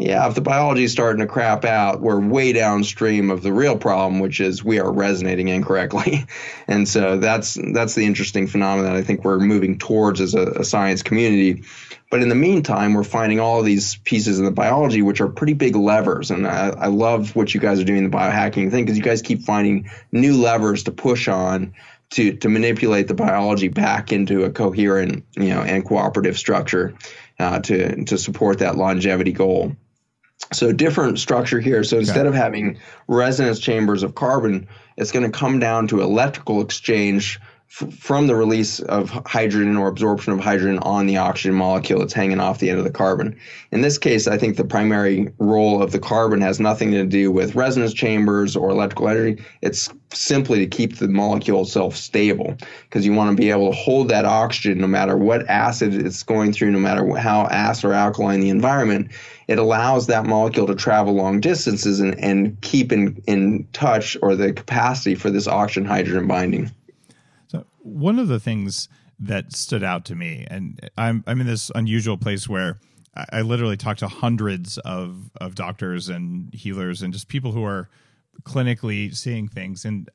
S4: yeah, if the biology is starting to crap out, we're way downstream of the real problem, which is we are resonating incorrectly. [LAUGHS] and so that's that's the interesting phenomenon I think we're moving towards as a, a science community. But in the meantime, we're finding all of these pieces in the biology, which are pretty big levers. And I, I love what you guys are doing the biohacking thing because you guys keep finding new levers to push on to, to manipulate the biology back into a coherent, you know, and cooperative structure uh, to, to support that longevity goal. So different structure here. So instead okay. of having resonance chambers of carbon, it's going to come down to electrical exchange from the release of hydrogen or absorption of hydrogen on the oxygen molecule that's hanging off the end of the carbon. In this case, I think the primary role of the carbon has nothing to do with resonance chambers or electrical energy. It's simply to keep the molecule itself stable because you want to be able to hold that oxygen no matter what acid it's going through, no matter how acid or alkaline the environment. It allows that molecule to travel long distances and, and keep in, in touch or the capacity for this oxygen hydrogen binding
S2: one of the things that stood out to me, and I'm I'm in this unusual place where I, literally talk to hundreds of of doctors and healers and just people who are clinically seeing things. And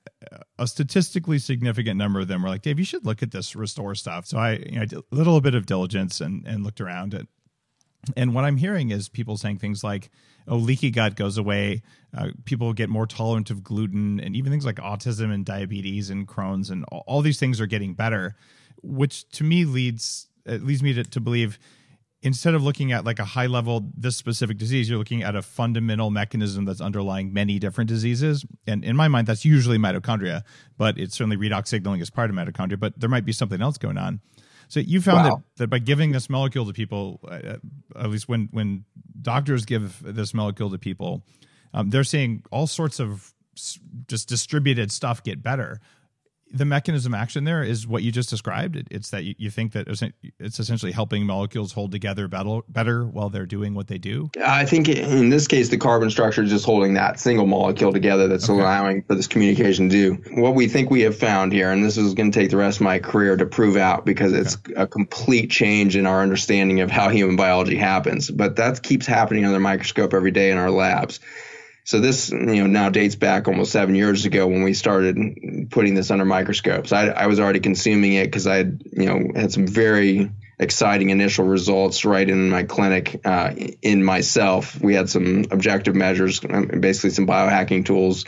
S2: a statistically significant number of them were like dave you should look at this restore stuff. So i you know I did a little bit of diligence and and looked around. It and what i'm hearing is people saying things like oh, leaky gut goes away. Uh, people get more tolerant of gluten, and even things like autism and diabetes and Crohn's, and all, all these things are getting better. Which to me leads leads me to, to believe instead of looking at like a high level this specific disease you're looking at a fundamental mechanism that's underlying many different diseases and in my mind that's usually mitochondria but it's certainly redox signaling is part of mitochondria but there might be something else going on so you found wow. that, that by giving this molecule to people, uh, at least when when doctors give this molecule to people, um, they're seeing all sorts of just distributed stuff get better the mechanism action there is what you just described. It, it's that you, you, think that it's essentially helping molecules hold together better, better while they're doing what they do.
S4: I think in this case, the carbon structure is just holding that single molecule together that's okay. allowing for this communication to do. What we think we have found here, and this is going to take the rest of my career to prove out because it's okay. a complete change in our understanding of how human biology happens. But that keeps happening under the microscope every day in our labs so this, you know, now dates back almost seven years ago when we started putting this under microscopes. I, I was already consuming it because I had, you know, had some very exciting initial results right in my clinic uh, in myself. We had some objective measures, um, basically some biohacking tools,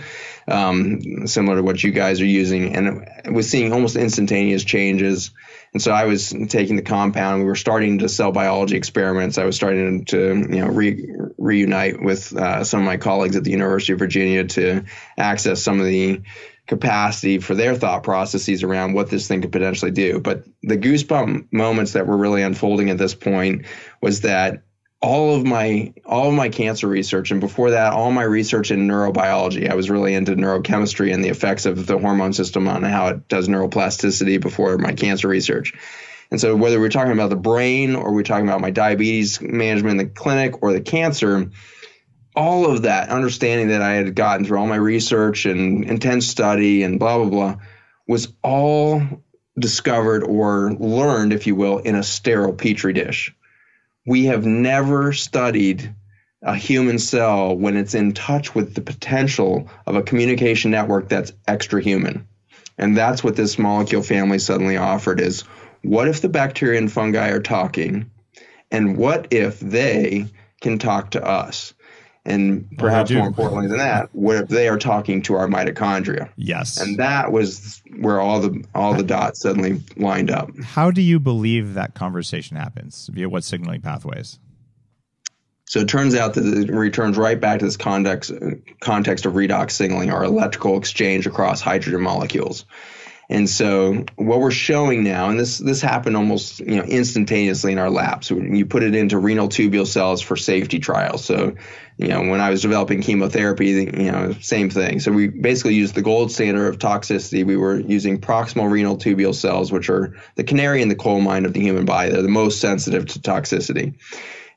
S4: um, similar to what you guys are using, and was seeing almost instantaneous changes. And so I was taking the compound. We were starting to cell biology experiments. I was starting to, you know, re- reunite with uh, some of my colleagues at the University of Virginia to access some of the capacity for their thought processes around what this thing could potentially do. But the goosebump moments that were really unfolding at this point was that all of my all of my cancer research and before that all my research in neurobiology i was really into neurochemistry and the effects of the hormone system on how it does neuroplasticity before my cancer research and so whether we're talking about the brain or we're talking about my diabetes management in the clinic or the cancer all of that understanding that i had gotten through all my research and intense study and blah blah blah was all discovered or learned if you will in a sterile petri dish we have never studied a human cell when it's in touch with the potential of a communication network that's extra human. And that's what this molecule family suddenly offered is what if the bacteria and fungi are talking and what if they can talk to us? And perhaps more importantly than that, what if they are talking to our mitochondria?
S2: Yes.
S4: And that was where all the all the dots suddenly lined up.
S2: How do you believe that conversation happens? Via what signaling pathways?
S4: So it turns out that it returns right back to this context context of redox signaling or electrical exchange across hydrogen molecules. And so what we're showing now, and this this happened almost you know instantaneously in our labs. So you put it into renal tubule cells for safety trials. So you know when I was developing chemotherapy, you know same thing. So we basically used the gold standard of toxicity. We were using proximal renal tubule cells, which are the canary in the coal mine of the human body. They're the most sensitive to toxicity.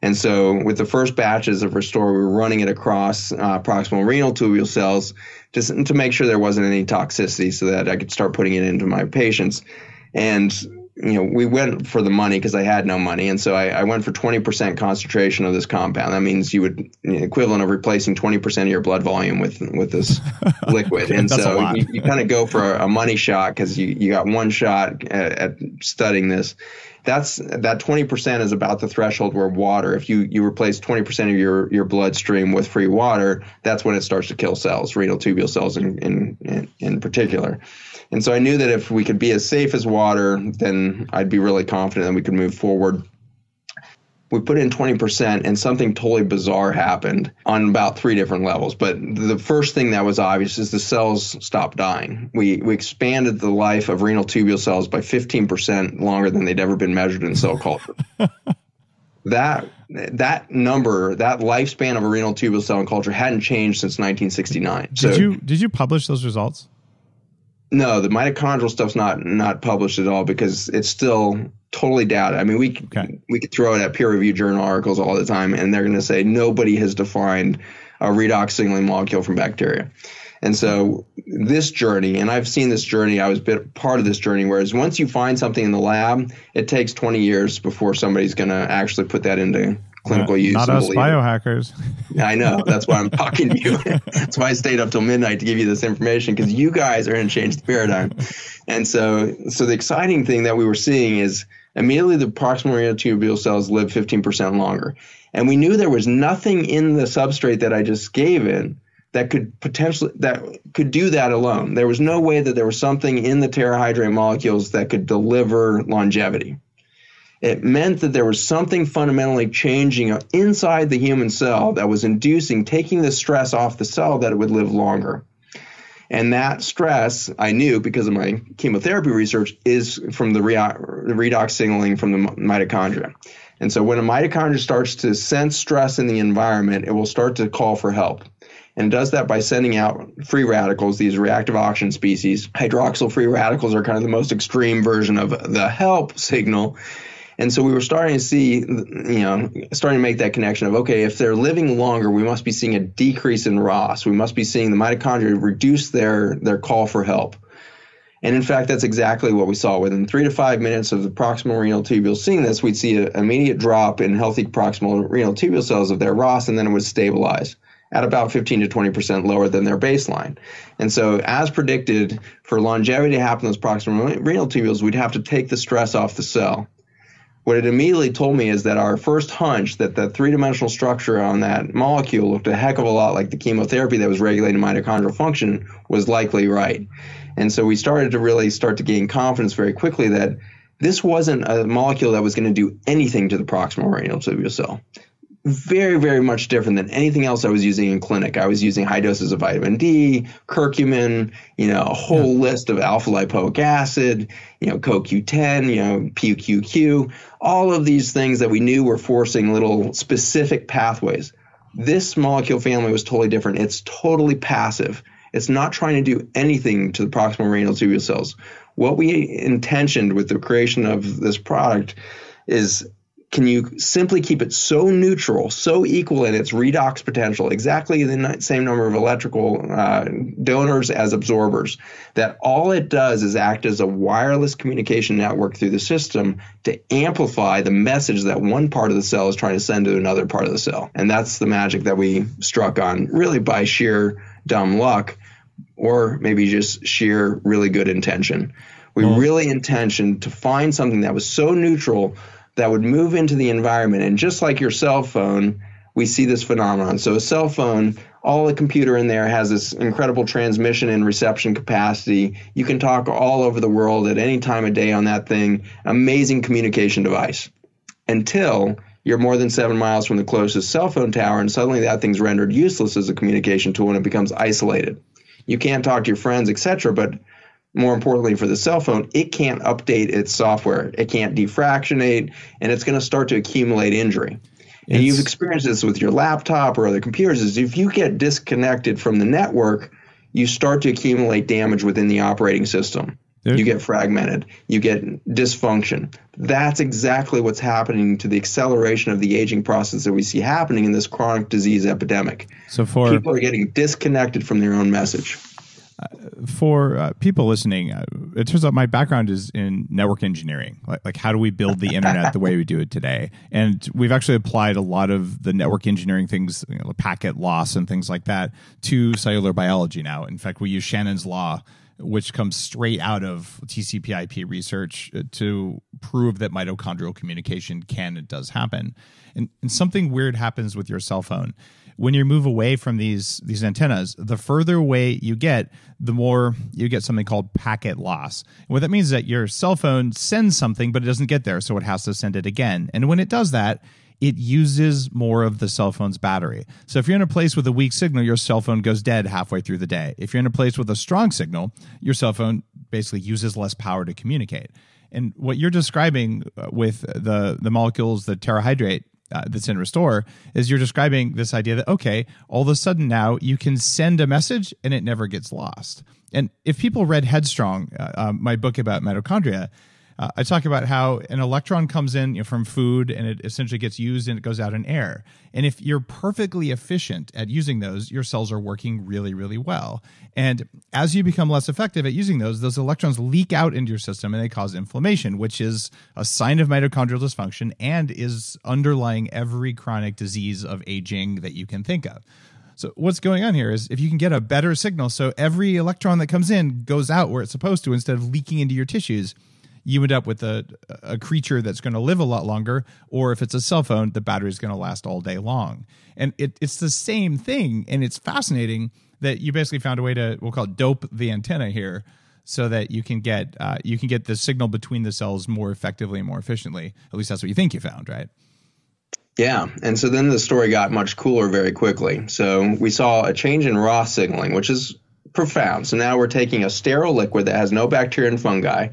S4: And so, with the first batches of Restore, we were running it across uh, proximal renal tubule cells just to make sure there wasn't any toxicity so that I could start putting it into my patients. And you know, we went for the money because I had no money, and so I, I, went for 20% concentration of this compound. That means you would you know, equivalent of replacing 20% of your blood volume with with this [LAUGHS] liquid. And so you, you kind of go for a, a money shot because you you got one shot at, at studying this that's that 20% is about the threshold where water if you you replace 20% of your your bloodstream with free water that's when it starts to kill cells renal tubule cells in in in, in particular and so i knew that if we could be as safe as water then i'd be really confident that we could move forward. We put in 20% and something totally bizarre happened on about three different levels. But the first thing that was obvious is the cells stopped dying. We, we expanded the life of renal tubule cells by 15% longer than they'd ever been measured in cell culture. [LAUGHS] That that number that lifespan of a renal tubule cell in culture hadn't changed since 1969
S2: did so, you did you publish those results
S4: no, the mitochondrial stuff's not not published at all because it's still totally doubted. I mean, we okay. we could throw it at peer reviewed journal articles all the time, and they're going to say nobody has defined a redox signaling molecule from bacteria. And so this journey, and I've seen this journey, I was bit part of this journey, whereas once you find something in the lab, it takes 20 years before somebody's going to actually put that into clinical
S2: not,
S4: use.
S2: Not us biohackers.
S4: I know. That's why I'm talking to you. [LAUGHS] that's why I stayed up till midnight to give you this information because you guys are going to change the paradigm. And so, so the exciting thing that we were seeing is immediately the proximal renal tubule cells live 15% longer. And we knew there was nothing in the substrate that I just gave it that could potentially that could do that alone. There was no way that there was something in the Terrahydrite molecules that could deliver longevity. It meant that there was something fundamentally changing inside the human cell that was inducing, taking the stress off the cell that it would live longer. And that stress, I knew because of my chemotherapy research, is from the, redox signaling from the mitochondria. And so when a mitochondria starts to sense stress in the environment, it will start to call for help. And it does that by sending out free radicals, these reactive oxygen species. Hydroxyl free radicals are kind of the most extreme version of the help signal. And so we were starting to see, you know, starting to make that connection of, okay, if they're living longer, we must be seeing a decrease in ROS. We must be seeing the mitochondria reduce their, their call for help. And in fact, that's exactly what we saw. Within three to five minutes of the proximal renal tubule seeing this, we'd see an immediate drop in healthy proximal renal tubule cells of their ROS, and then it would stabilize at about 15 to 20% lower than their baseline. And so, as predicted, for longevity to happen in those proximal renal tubules, we'd have to take the stress off the cell what it immediately told me is that our first hunch that the three dimensional structure on that molecule looked a heck of a lot like the chemotherapy that was regulating mitochondrial function was likely right. And so we started to really start to gain confidence very quickly that this wasn't a molecule that was going to do anything to the proximal renal tubule cell. Very, very much different than anything else I was using in clinic. I was using high doses of vitamin D, curcumin, you know, a whole yeah. list of alpha lipoic acid, you know, CoQ10, you know, PQQ, all of these things that we knew were forcing little specific pathways. This molecule family was totally different. It's totally passive. It's not trying to do anything to the proximal renal tubule cells. What we intentioned with the creation of this product is can you simply keep it so neutral, so equal in its redox potential, exactly the same number of electrical uh, donors as absorbers, that all it does is act as a wireless communication network through the system to amplify the message that one part of the cell is trying to send to another part of the cell. And that's the magic that we struck on, really by sheer dumb luck or maybe just sheer really good intention. We really intentioned to find something that was so neutral that would move into the environment. And just like your cell phone, we see this phenomenon. So a cell phone, all the computer in there has this incredible transmission and reception capacity. You can talk all over the world at any time of day on that thing. Amazing communication device. Until you're more than seven miles from the closest cell phone tower, and suddenly that thing's rendered useless as a communication tool and it becomes isolated. You can't talk to your friends, etc. But more importantly for the cell phone, it can't update its software. It can't defractionate, and it's going to start to accumulate injury. It's, and you've experienced this with your laptop or other computers. Is if you get disconnected from the network, you start to accumulate damage within the operating system. You get fragmented. You get dysfunction. That's exactly what's happening to the acceleration of the aging process that we see happening in this chronic disease epidemic. So for people are getting disconnected from their own message
S2: for uh, people listening, uh, it turns out my background is in network engineering. Like, like, how do we build the internet the way we do it today? And we've actually applied a lot of the network engineering things, you know, packet loss and things like that, to cellular biology now. In fact, we use Shannon's law, which comes straight out of TCP/IP research uh, to prove that mitochondrial communication can and does happen. And, and something weird happens with your cell phone when you move away from these these antennas, the further away you get, the more you get something called packet loss. And what that means is that your cell phone sends something, but it doesn't get there, so it has to send it again. And when it does that, it uses more of the cell phone's battery. So if you're in a place with a weak signal, your cell phone goes dead halfway through the day. If you're in a place with a strong signal, your cell phone basically uses less power to communicate. And what you're describing uh, with the the molecules the Terrahydrite uh, that's in Restore is you're describing this idea that okay, all of a sudden now you can send a message and it never gets lost. And if people read Headstrong, uh, uh, my book about mitochondria, uh, I talk about how an electron comes in you know, from food and it essentially gets used and it goes out in air. And if you're perfectly efficient at using those, your cells are working really, really well. And as you become less effective at using those, those electrons leak out into your system and they cause inflammation, which is a sign of mitochondrial dysfunction and is underlying every chronic disease of aging that you can think of. So what's going on here is if you can get a better signal, so every electron that comes in goes out where it's supposed to instead of leaking into your tissues, you end up with a, a creature that's going to live a lot longer. Or if it's a cell phone, the battery is going to last all day long. And it, it's the same thing. And it's fascinating that you basically found a way to, we'll call it dope the antenna here so that you can get uh, you can get the signal between the cells more effectively and more efficiently. At least that's what you think you found, right?
S4: Yeah, and so then the story got much cooler very quickly. So we saw a change in raw signaling, which is profound. So now we're taking a sterile liquid that has no bacteria and fungi,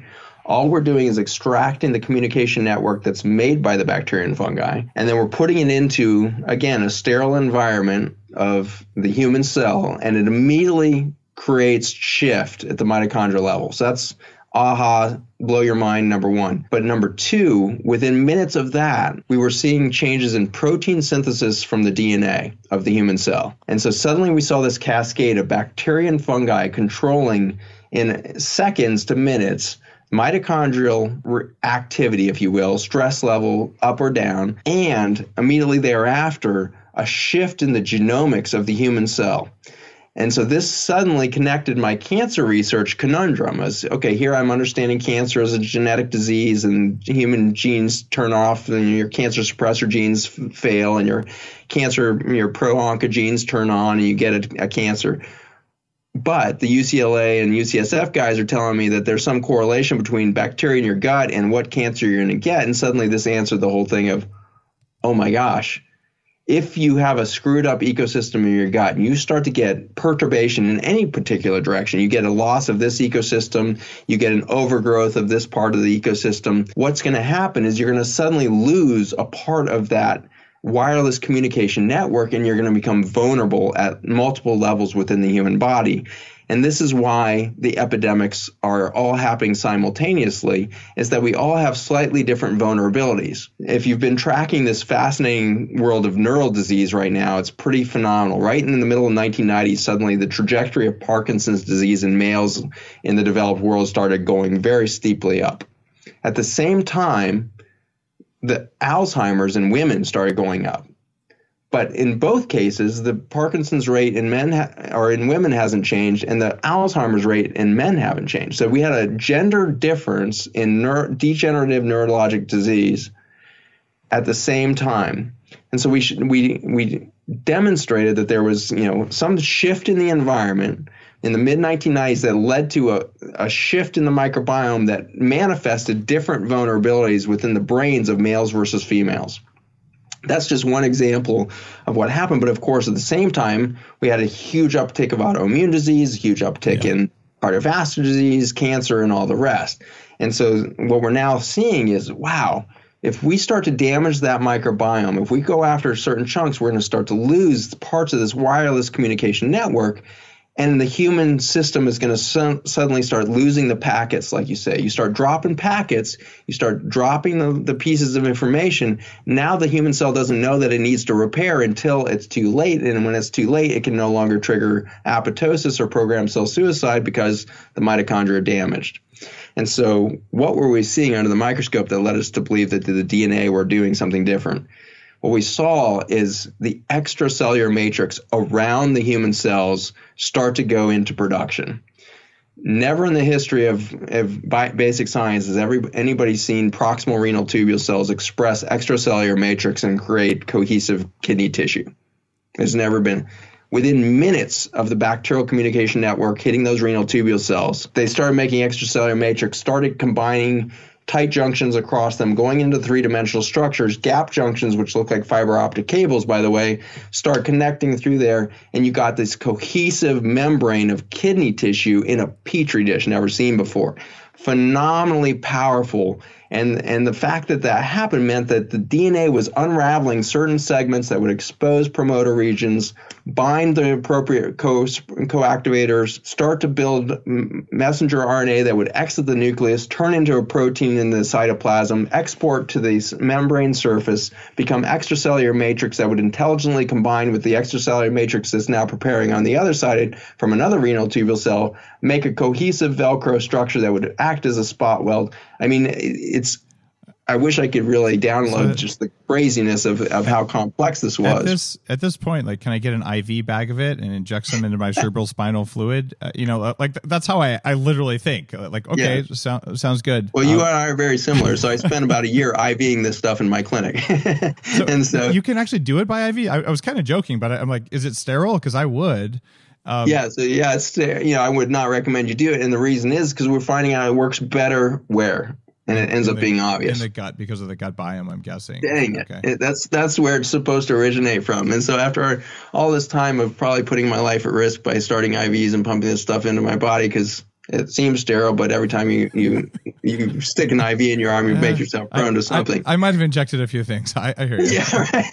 S4: all we're doing is extracting the communication network that's made by the bacteria and fungi, and then we're putting it into, again, a sterile environment of the human cell, and it immediately creates shift at the mitochondrial level. So that's aha, blow your mind, number one. But number two, within minutes of that, we were seeing changes in protein synthesis from the DNA of the human cell. And so suddenly we saw this cascade of bacteria and fungi controlling in seconds to minutes mitochondrial re- activity, if you will, stress level up or down, and immediately thereafter, a shift in the genomics of the human cell. And so this suddenly connected my cancer research conundrum as okay, here I'm understanding cancer as a genetic disease and human genes turn off and your cancer suppressor genes fail and your cancer, your pro oncogenes turn on and you get a, a cancer. But the UCLA and UCSF guys are telling me that there's some correlation between bacteria in your gut and what cancer you're going to get. And suddenly this answered the whole thing of, oh my gosh, if you have a screwed up ecosystem in your gut and you start to get perturbation in any particular direction, you get a loss of this ecosystem, you get an overgrowth of this part of the ecosystem, what's going to happen is you're going to suddenly lose a part of that wireless communication network and you're going to become vulnerable at multiple levels within the human body. And this is why the epidemics are all happening simultaneously is that we all have slightly different vulnerabilities. If you've been tracking this fascinating world of neural disease right now it's pretty phenomenal. Right in the middle of 1990s suddenly the trajectory of parkinson's disease in males in the developed world started going very steeply up. At the same time the alzheimer's in women started going up but in both cases, the Parkinson's rate in men ha- or in women hasn't changed, and the Alzheimer's rate in men haven't changed. So we had a gender difference in neuro- degenerative neurologic disease at the same time, and so we sh- we we demonstrated that there was you know some shift in the environment in the mid 1990s that led to a, a shift in the microbiome that manifested different vulnerabilities within the brains of males versus females that's just one example of what happened. But of course, at the same time, we had a huge uptick of autoimmune disease, a huge uptick yeah. in cardiovascular disease, cancer, and all the rest. And so, what we're now seeing is wow, if we start to damage that microbiome, if we go after certain chunks, we're going to start to lose parts of this wireless communication network and the human system is going to su- suddenly start losing the packets like you say. You start dropping packets you start dropping the, the pieces of information. Now the human cell doesn't know that it needs to repair until it's too late. And when it's too late it can no longer trigger apoptosis or programmed cell suicide because the mitochondria are damaged. And so what were we seeing under the microscope that led us to believe that the dna were doing something different what we saw is the extracellular matrix around the human cells start to go into production. Never in the history of, of basic science has every, anybody seen proximal renal tubule cells express extracellular matrix and create cohesive kidney tissue. There's never been. Within minutes of the bacterial communication network hitting those renal tubule cells, they started making extracellular matrix, started combining tight junctions across them, going into three dimensional structures. Gap junctions, which look like fiber optic cables, by the way, start connecting through there, and you got this cohesive membrane of kidney tissue in a petri dish never seen before. Phenomenally powerful and, and the fact that that happened meant that the DNA was unraveling certain segments that would expose promoter regions, bind the appropriate co- coactivators, start to build messenger RNA that would exit the nucleus, turn into a protein in the cytoplasm, export to the membrane surface, become extracellular matrix that would intelligently combine with the extracellular matrix that's now preparing on the other side from another renal tubule cell, make a cohesive Velcro structure that would act as a spot weld. I mean, it's I wish I could really download so, just the craziness of, of how complex this was.
S2: At this at this point, like, can I get an IV bag of it and inject some into my [LAUGHS] cerebral spinal fluid? Uh, you know, uh, like that's how I, I literally think. Uh, like, okay, yeah. so, sounds good.
S4: Well, you um, and I are very similar. So I spent about a year [LAUGHS] IVing this stuff in my clinic,
S2: so [LAUGHS] and so you can actually do it by IV. I, I was kind of joking, but I, I'm like, is it sterile? Because I would.
S4: Um, yeah, so yeah, it's you know I would not recommend you do it, and the reason is because we're finding out it works better where and it ends up
S2: the,
S4: being obvious
S2: in the gut because of the gut biome. I'm guessing.
S4: Dang okay. it. That's that's where it's supposed to originate from. And so after all this time of probably putting my life at risk by starting IVs and pumping this stuff into my body because it seems sterile, but every time you you you stick an IV in your arm, you make yourself prone I, to something.
S2: I, I, might have injected a few things. [LAUGHS] I, I hear you.
S4: Yeah. Right?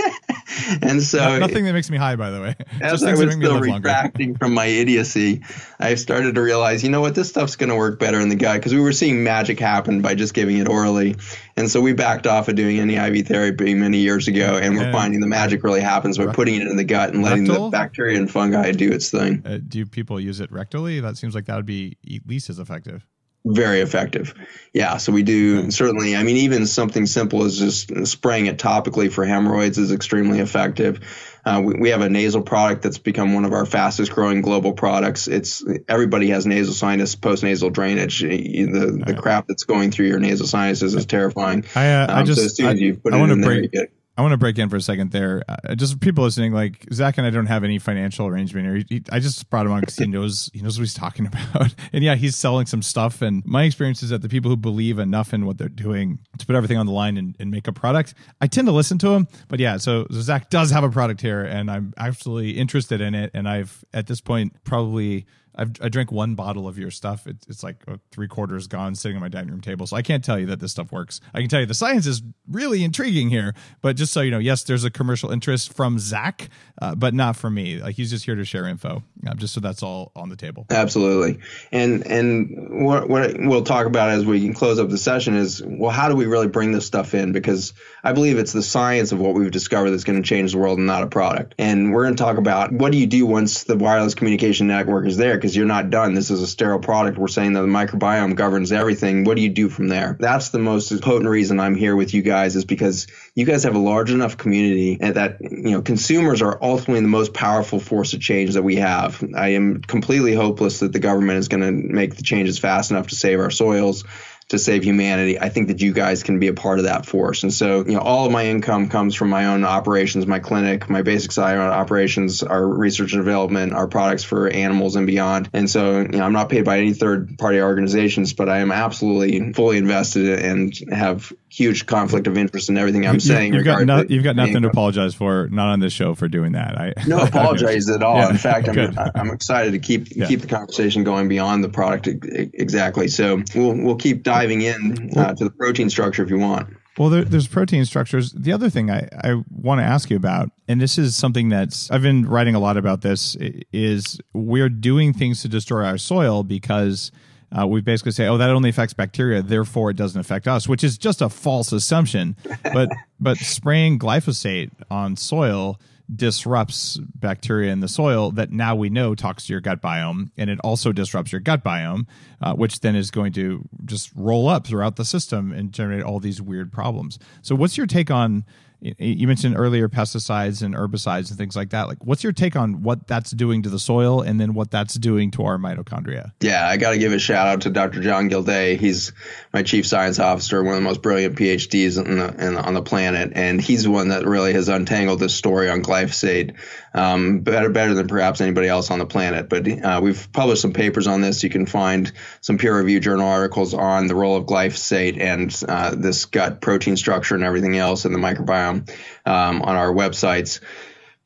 S4: And so
S2: nothing that makes me high, by the way. [LAUGHS]
S4: As Just I was still retracting from my idiocy, I started to realize, you know what, this stuff's going to work better in the gut because we were seeing magic happen by just giving it orally, and so we backed off of doing any IV therapy many years ago, and we're finding the magic really happens by putting it in the gut and letting rectal? the bacteria and fungi do its thing.
S2: Uh, do people use it rectally? That seems like that would be at least as effective
S4: very effective. Yeah, so we do certainly. I mean, even something simple as just spraying it topically for hemorrhoids is extremely effective. Uh, we, we, have a nasal product that's become one of our fastest growing global products. It's everybody has nasal sinus post nasal drainage. The the crap that's going through your nasal sinuses is terrifying.
S2: I uh, um, I just so as soon as you put I, it I in break, there, I want to break in for a second there. Uh, just people listening, like Zach and I don't have any financial arrangement here. He, he, I just brought him on because he knows he knows what he's talking [LAUGHS] about. And yeah, he's selling some stuff. And my experience is that the people who believe enough in what they're doing to put everything on the line and, and make a product, I tend to listen to him. But yeah, so, so Zach does have a product here, and I'm absolutely interested in it. And I've at this point probably I've, I drank one bottle of your stuff. It's, it's like three quarters gone sitting on my dining room table. So I can't tell you that this stuff works. I can tell you the science is really intriguing here. But just so you know, yes, there's a commercial interest from Zach, uh, but not from me. Like he's just here to share info, uh, just so that's all on the table.
S4: Absolutely. And and what, what we'll talk about as we close up the session is well, how do we really bring this stuff in? Because I believe it's the science of what we've discovered that's going to change the world and not a product. And we're going to talk about what do you do once the wireless communication network is there because you're not done. This is a sterile product. We're saying that the microbiome governs everything. What do you do from there? That's the most potent reason I'm here with you guys is because you guys have a large enough community and that you know consumers are ultimately the most powerful force of change that we have. I am completely hopeless that the government is going to make the changes fast enough to save our soils to save humanity. I think that you guys can be a part of that force. And so, you know, all of my income comes from my own operations, my clinic, my basic side operations, our research and development, our products for animals and beyond. And so, you know, I'm not paid by any third party organizations, but I am absolutely fully invested and have huge conflict of interest in everything I'm saying.
S2: You've got, no, you've got nothing income. to apologize for, not on this show for doing that. I
S4: no [LAUGHS] apologize at all. Yeah. In fact, I'm, [LAUGHS] I'm excited to keep yeah. keep the conversation going beyond the product exactly. So we'll we'll keep diving in uh, to the protein structure if you want.
S2: Well, there, there's protein structures. The other thing I, I want to ask you about, and this is something that's, I've been writing a lot about this, is we're doing things to destroy our soil because uh, we basically say, oh, that only affects bacteria, therefore it doesn't affect us, which is just a false assumption. But, [LAUGHS] but spraying glyphosate on soil disrupts bacteria in the soil that now we know talks to your gut biome and it also disrupts your gut biome uh, which then is going to just roll up throughout the system and generate all these weird problems so what's your take on you mentioned earlier pesticides and herbicides and things like that. Like what's your take on what that's doing to the soil and then what that's doing to our mitochondria?
S4: Yeah i got to give a shout out to dr john Gildea. He's my chief science officer one of the most brilliant phds in the, in, on the planet. And he's the one that really has untangled this story on glyphosate um, better better than perhaps anybody else on the planet but uh, we've published some papers on this you can find some peer reviewed journal articles on the role of glyphosate and uh, this gut protein structure and everything else in the microbiome um, on our websites.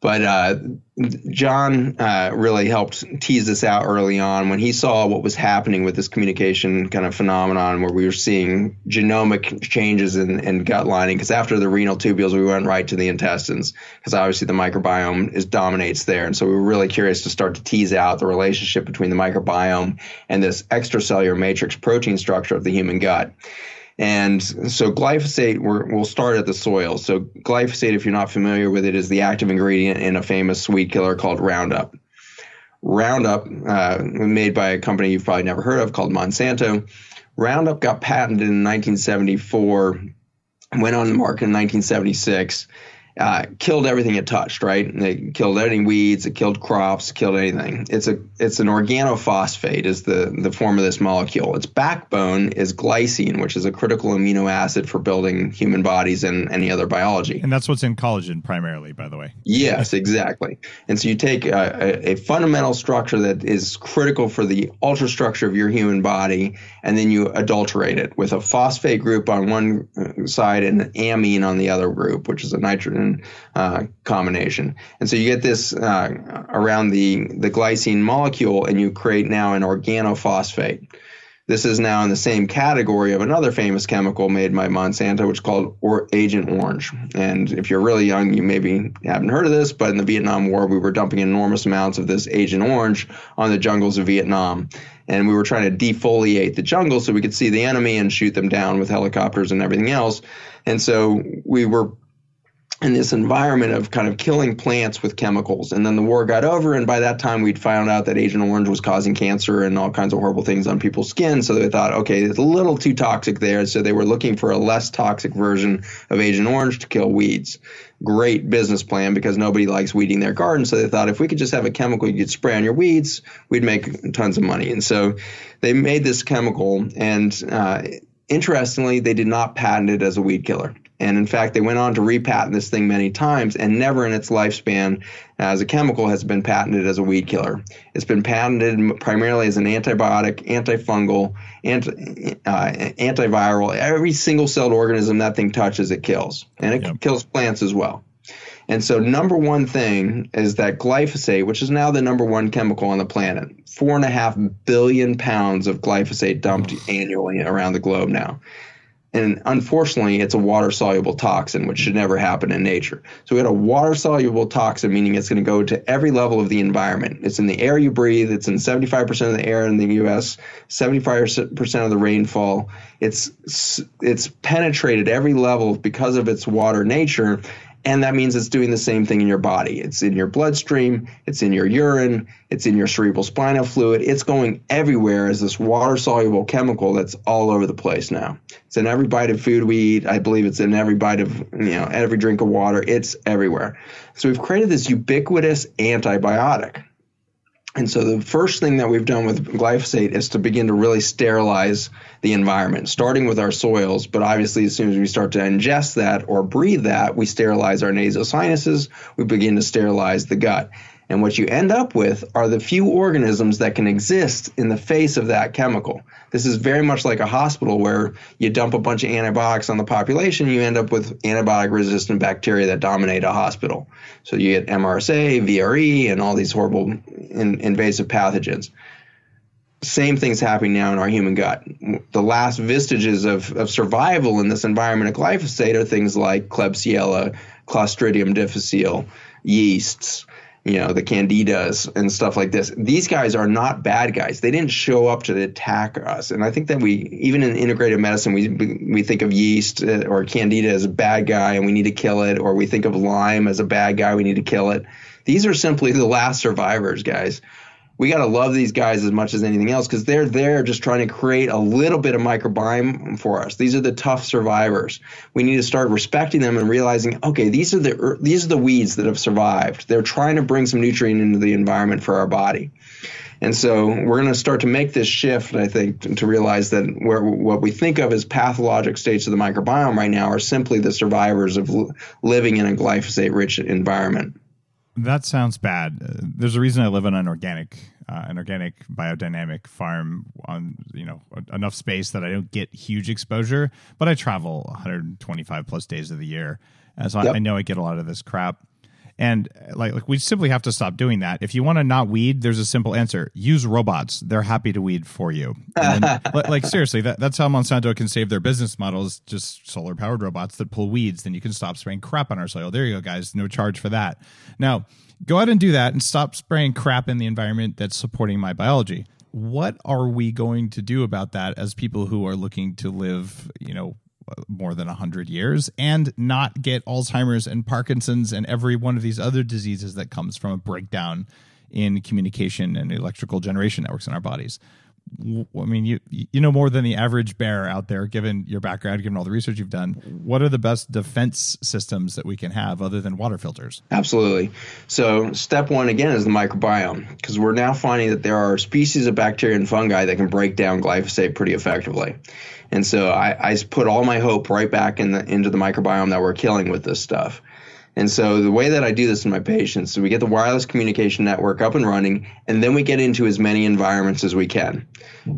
S4: But uh, John uh, really helped tease this out early on when he saw what was happening with this communication kind of phenomenon where we were seeing genomic changes in, in gut lining. Because after the renal tubules, we went right to the intestines because obviously the microbiome is dominates there. And so we were really curious to start to tease out the relationship between the microbiome and this extracellular matrix protein structure of the human gut. And so glyphosate, we will start at the soil. So glyphosate, if you're not familiar with it, is the active ingredient in a famous weed killer called Roundup. Roundup, uh, made by a company you've probably never heard of called Monsanto. Roundup got patented in 1974, went on the market in 1976 uh, killed everything it touched, right? It killed any weeds, it killed crops, killed anything. It's a it's an organophosphate is the the form of this molecule. Its backbone is glycine, which is a critical amino acid for building human bodies and any other biology.
S2: And that's what's in collagen primarily, by the way.
S4: Yes, exactly. And so you take a, a, a fundamental structure that is critical for the ultrastructure of your human body, and then you adulterate it with a phosphate group on one uh, side and an amine on the other group, which is a nitrogen uh, combination. And so you get this uh, around the, the glycine molecule, and you create now an organophosphate. This is now in the same category of another famous chemical made by Monsanto, which is called or Agent Orange. And if you're really young, you maybe haven't heard of this, but in the Vietnam War, we were dumping enormous amounts of this Agent Orange on the jungles of Vietnam. And we were trying to defoliate the jungle so we could see the enemy and shoot them down with helicopters and everything else. And so we were in this environment of kind of killing plants with chemicals. And then the war got over, and by that time we'd found out that Agent Orange was causing cancer and all kinds of horrible things on people's skin. So they thought, okay, it's a little too toxic there. So they were looking for a less toxic version of Agent Orange to kill weeds. Great business plan because nobody likes weeding their garden. So they thought if we could just have a chemical you could spray on your weeds, we'd make tons of money. And so they made this chemical, and uh, interestingly, they did not patent it as a weed killer And in fact, they went on to repatent this thing many times, and never in its lifespan as a chemical has been patented as a weed killer. It's been patented primarily as an antibiotic, antifungal, anti, uh, antiviral. Every single celled organism that thing touches, it kills. And it yep. kills plants as well. And so, number one thing is that glyphosate, which is now the number one chemical on the planet, four and a half billion pounds of glyphosate dumped annually around the globe now. And unfortunately, it's a water soluble toxin, which should never happen in nature. So we had a water soluble toxin, meaning it's going to go to every level of the environment. It's in the air you breathe. It's in 75% of the air in the U.S., 75% of the rainfall. It's it's penetrated every level because of its water nature, and that means it's doing the same thing in your body. It's in your bloodstream, it's in your urine, it's in your cerebral spinal fluid. It's going everywhere as this water soluble chemical that's all over the place now. It's in every bite of food we eat. I believe it's in every bite of, you know, every drink of water. It's everywhere. So we've created this ubiquitous antibiotic. And so the first thing that we've done with glyphosate is to begin to really sterilize the environment, starting with our soils. But obviously, as soon as we start to ingest that or breathe that, we sterilize our nasal sinuses, we begin to sterilize the gut. And what you end up with are the few organisms that can exist in the face of that chemical. This is very much like a hospital where you dump a bunch of antibiotics on the population, you end up with antibiotic resistant bacteria that dominate a hospital. So you get MRSA, VRE, and all these horrible in, invasive pathogens. Same thing's happening now in our human gut. The last vestiges of, of survival in this environment of glyphosate are things like Klebsiella, Clostridium difficile, yeasts, you know, the candidas and stuff like this. These guys are not bad guys. They didn't show up to attack us. And I think that we, even in integrative medicine, we we think of yeast uh, or candida as a bad guy and we need to kill it, or we think of Lyme as a bad guy, we need to kill it. These are simply the last survivors, guys we got to love these guys as much as anything else because they're there just trying to create a little bit of microbiome for us. These are the tough survivors. We need to start respecting them and realizing, okay, these are the er, these are the weeds that have survived. They're trying to bring some nutrient into the environment for our body. And so we're going to start to make this shift, I think, to realize that what we think of as pathologic states of the microbiome right now are simply the survivors of living in a glyphosate rich environment.
S2: That sounds bad. Uh, there's a reason I live on an organic, uh, an organic biodynamic farm on you know enough space that I don't get huge exposure, but I travel 125 plus days of the year, and so yep. I, I know I get a lot of this crap. And uh, like, like we simply have to stop doing that. If you want to not weed, there's a simple answer: use robots. They're happy to weed for you. Then, [LAUGHS] like seriously, that, that's how Monsanto can save their business models: just solar powered robots that pull weeds. Then you can stop spraying crap on our soil. There you go, guys. No charge for that. Now, go out and do that, and stop spraying crap in the environment that's supporting my biology what are we going to do about that as people who are looking to live, you know, more than 100 years and not get Alzheimer's and Parkinson's and every one of these other diseases that comes from a breakdown in communication and electrical generation networks in our bodies. I mean, you you know more than the average bear out there, given your background, given all the research you've done. What are the best defense systems that we can have other than water filters?
S4: Absolutely. So, step one again is the microbiome, because we're now finding that there are species of bacteria and fungi that can break down glyphosate pretty effectively. And so I, I put all my hope right back in the, into the microbiome that we're killing with this stuff. And so the way that I do this in my patients is we get the wireless communication network up and running, and then we get into as many environments as we can.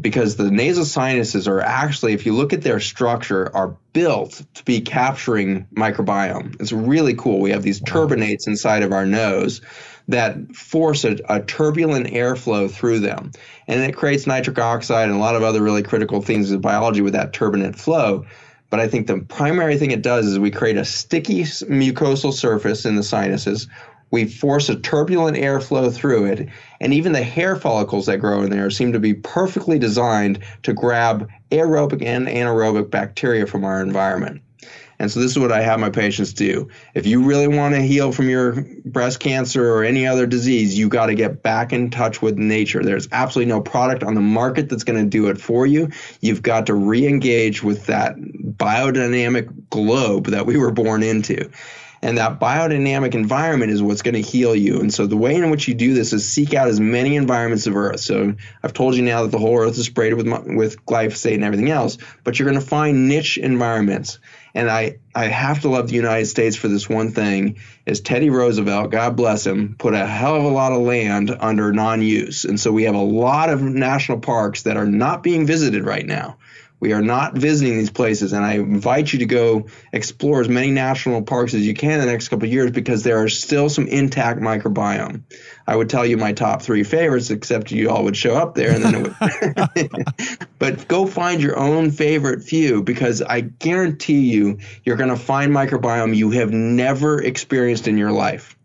S4: Because the nasal sinuses are actually, if you look at their structure, are built to be capturing microbiome. It's really cool. We have these turbinates inside of our nose that force a, a, turbulent airflow through them. And it creates nitric oxide and a lot of other really critical things in biology with that turbulent flow. But I think the primary thing it does is we create a sticky mucosal surface in the sinuses. We force a turbulent airflow through it, and even the hair follicles that grow in there seem to be perfectly designed to grab aerobic and anaerobic bacteria from our environment. And so this is what I have my patients do. If you really want to heal from your breast cancer or any other disease, you got to get back in touch with nature. There's absolutely no product on the market that's going to do it for you. You've got to re-engage with that biodynamic globe that we were born into. And that biodynamic environment is what's going to heal you. And so the way in which you do this is seek out as many environments of Earth. So I've told you now that the whole Earth is sprayed with with glyphosate and everything else, but you're going to find niche environments. And I, I have to love the United States for this one thing is Teddy Roosevelt, God bless him, put a hell of a lot of land under non-use. And so we have a lot of national parks that are not being visited right now. We are not visiting these places, and I invite you to go explore as many national parks as you can in the next couple of years because there are still some intact microbiome. I would tell you my top three favorites, except you all would show up there, and then it would. [LAUGHS] [LAUGHS] but go find your own favorite few because I guarantee you, you're going to find microbiome you have never experienced in your life.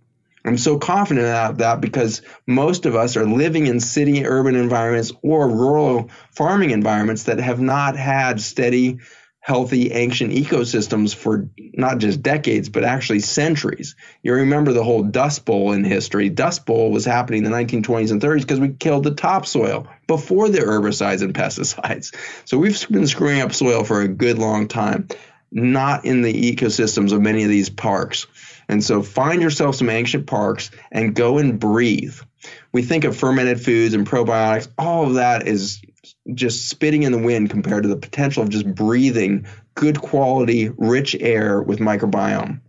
S4: I'm so confident about that because most of us are living in city urban environments or rural farming environments that have not had steady, healthy, ancient ecosystems for not just decades, but actually centuries. You remember the whole Dust Bowl in history. Dust Bowl was happening in the 1920s and 30s because we killed the topsoil before the herbicides and [LAUGHS] pesticides. So we've been screwing up soil for a good long time, not in the ecosystems of many of these parks. And so find yourself some ancient parks and go and breathe. We think of fermented foods and probiotics, all of that is just spitting in the wind compared to the potential of just breathing good quality, rich air with microbiome.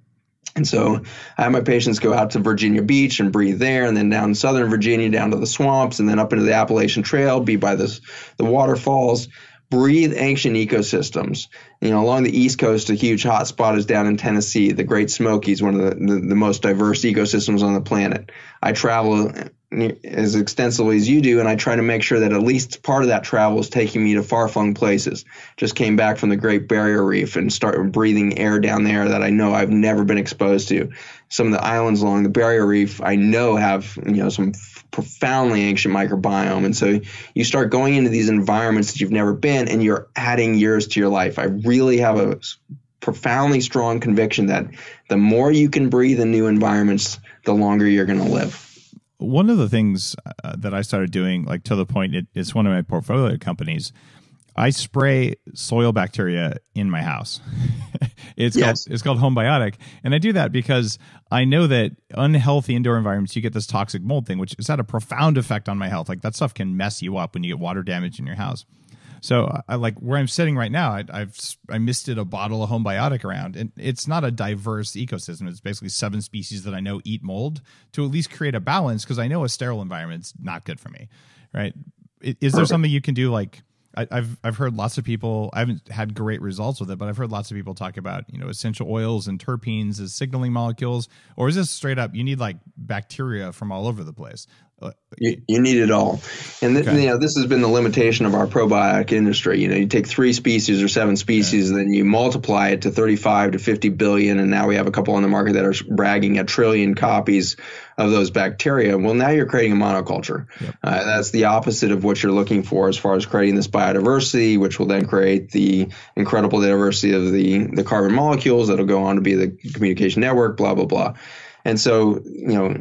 S4: And so I have my patients go out to Virginia Beach and breathe there, and then down in southern Virginia, down to the swamps, and then up into the Appalachian Trail, be by the, the waterfalls breathe ancient ecosystems. You know, along the East Coast, a huge hotspot is down in Tennessee. The Great Smokies, one of the, the, the most diverse ecosystems on the planet. I travel as extensively as you do, and I try to make sure that at least part of that travel is taking me to far flung places. Just came back from the Great Barrier Reef and start breathing air down there that I know I've never been exposed to. Some of the islands along the Barrier Reef I know have you know some f- profoundly ancient microbiome, and so you start going into these environments that you've never been, and you're adding years to your life. I really have a profoundly strong conviction that the more you can breathe in new environments, the longer you're going to live
S2: one of the things uh, that I started doing, like to the point, it, it's one of my portfolio companies. I spray soil bacteria in my house. [LAUGHS] it's yes. called it's called Homebiotic, and I do that because I know that unhealthy indoor environments you get this toxic mold thing, which has had a profound effect on my health. Like that stuff can mess you up when you get water damage in your house. So I like where I'm sitting right now. I, have I misted a bottle of homebiotic around, and it's not a diverse ecosystem. It's basically seven species that I know eat mold to at least create a balance because I know a sterile environment's not good for me, right? Is there something you can do like? I, have I've heard lots of people. I haven't had great results with it, but I've heard lots of people talk about you know essential oils and terpenes as signaling molecules. Or is this straight up? You need like bacteria from all over the place.
S4: Uh, you, you, need it all, and th- okay. you know this has been the limitation of our probiotic industry. You know, you take three species or seven species, okay. and then you multiply it to 35 to 50 billion, and now we have a couple on the market that are bragging a trillion copies of those bacteria. Well, now you're creating a monoculture. Yep. Uh, that's the opposite of what you're looking for as far as creating this biodiversity, which will then create the incredible diversity of the the carbon molecules that'll go on to be the communication network. Blah blah blah. And so, you know,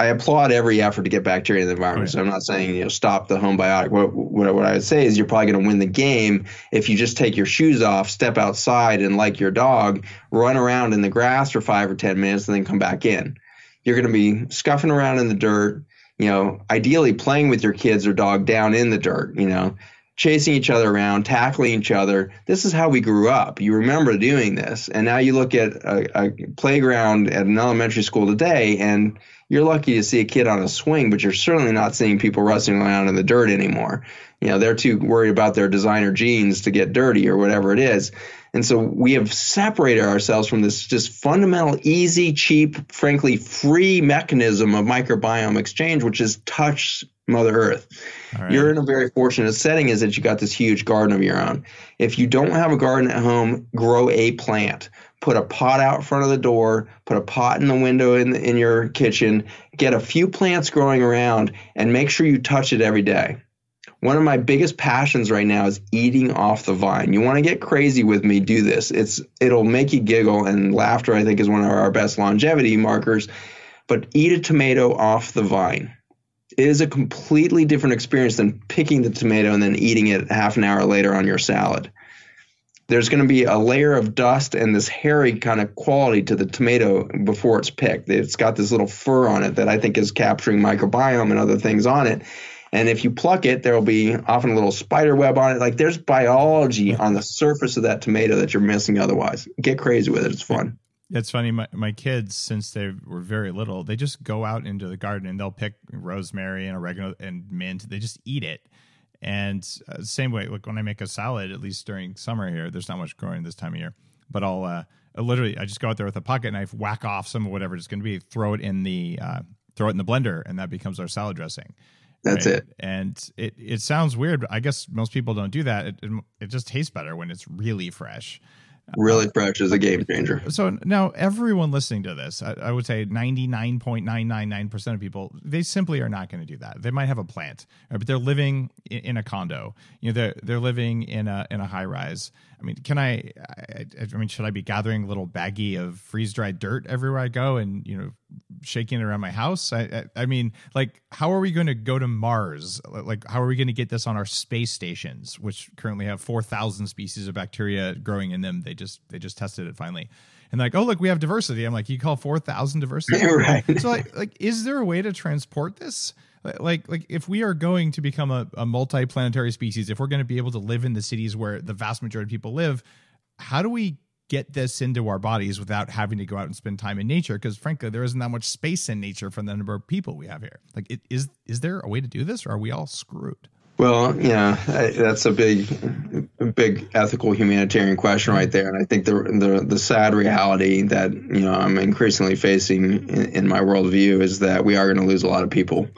S4: I applaud every effort to get bacteria in the environment. Oh, right. So I'm not saying you know stop the Homebiotic. What, what, what I would say is you're probably going to win the game if you just take your shoes off, step outside, and like your dog, run around in the grass for five or ten minutes, and then come back in. You're going to be scuffing around in the dirt. You know, ideally playing with your kids or dog down in the dirt. You know, chasing each other around, tackling each other. This is how we grew up. You remember doing this, and now you look at a, a playground at an elementary school today, and you're lucky to see a kid on a swing, but you're certainly not seeing people wrestling around in the dirt anymore. You know, they're too worried about their designer jeans to get dirty or whatever it is. And so we have separated ourselves from this just fundamental, easy, cheap, frankly, free mechanism of microbiome exchange, which is touch Mother Earth. Right. You're in a very fortunate setting is that you got this huge garden of your own. If you don't have a garden at home, grow a plant put a pot out front of the door, put a pot in the window in, the, in your kitchen, get a few plants growing around, and make sure you touch it every day. One of my biggest passions right now is eating off the vine. You want to get crazy with me, do this. It's it'll make you giggle and laughter I think is one of our best longevity markers. But eat a tomato off the vine. It is a completely different experience than picking the tomato and then eating it half an hour later on your salad there's going to be a layer of dust and this hairy kind of quality to the tomato before it's picked. It's got this little fur on it that I think is capturing microbiome and other things on it. And if you pluck it, there will be often a little spider web on it. Like there's biology on the surface of that tomato that you're missing otherwise. Get crazy with it. It's fun.
S2: It's funny. My, my kids, since they were very little, they just go out into the garden and they'll pick rosemary and oregano and mint. They just eat it. And uh, same way, like when I make a salad, at least during summer here, there's not much growing this time of year, but I'll uh, literally I just go out there with a pocket knife, whack off some of whatever it's going to be, throw it in the uh, throw it in the blender, and that becomes our salad dressing.
S4: That's right? it.
S2: And it it sounds weird, but I guess most people don't do that. It, it, it just tastes better when it's really fresh.
S4: Really uh, fresh is a game changer.
S2: So now everyone listening to this, I, I would say 99.999% of people, they simply are not going to do that. They might have a plant, but they're living in, in, a condo. You know, they're they're living in a in a high rise. I mean, can I, I, I mean, should I be gathering a little baggie of freeze dried dirt everywhere I go and, you know, shaking it around my house? I, I, I mean, like, how are we going to go to Mars? Like, how are we going to get this on our space stations, which currently have 4,000 species of bacteria growing in them? They just, they just tested it finally. And like, oh, look, we have diversity. I'm like, you call 4,000 diversity? [LAUGHS]
S4: right.
S2: So like, like, is there a way to transport this? Like like if we are going to become a, a multi-planetary species if we're going to be able to live in the cities where the vast majority of people live how do we get this into our bodies without having to go out and spend time in nature? Because frankly there isn't that much space in nature for the number of people we have here. Like it, is is there a way to do this or are we all screwed?
S4: Well, yeah, that's a big, big ethical humanitarian question right there, and I think the the, the sad reality that you know I'm increasingly facing in, in my worldview is that we are going to lose a lot of people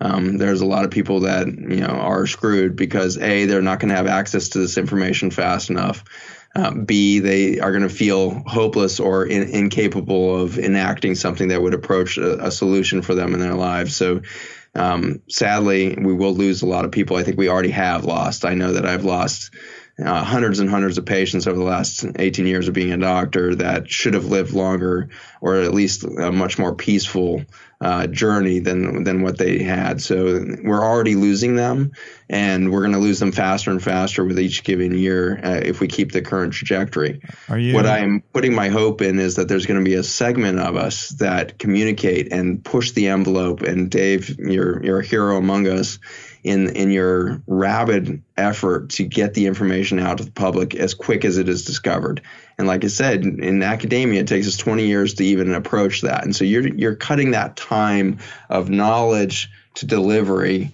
S4: um, there's a lot of people that you know are screwed because a they're not going to have access to this information fast enough. Uh, B, they are going to feel hopeless or in, incapable of enacting something that would approach a, a solution for them in their lives. So, um, sadly, we will lose a lot of people. I think we already have lost. I know that I've lost uh, hundreds and hundreds of patients over the last 18 years of being a doctor that should have lived longer or at least a much more peaceful uh, journey than than what they had. So we're already losing them, and we're going to lose them faster and faster with each given year uh, if we keep the current trajectory.
S2: Are you?
S4: What I'm putting my hope in is that there's going to be a segment of us that communicate and push the envelope. And Dave, you're you're a hero among us in in your rabid effort to get the information out to the public as quick as it is discovered. And like I said, in academia, it takes us 20 years to even approach that. And so you're you're cutting that time of knowledge to delivery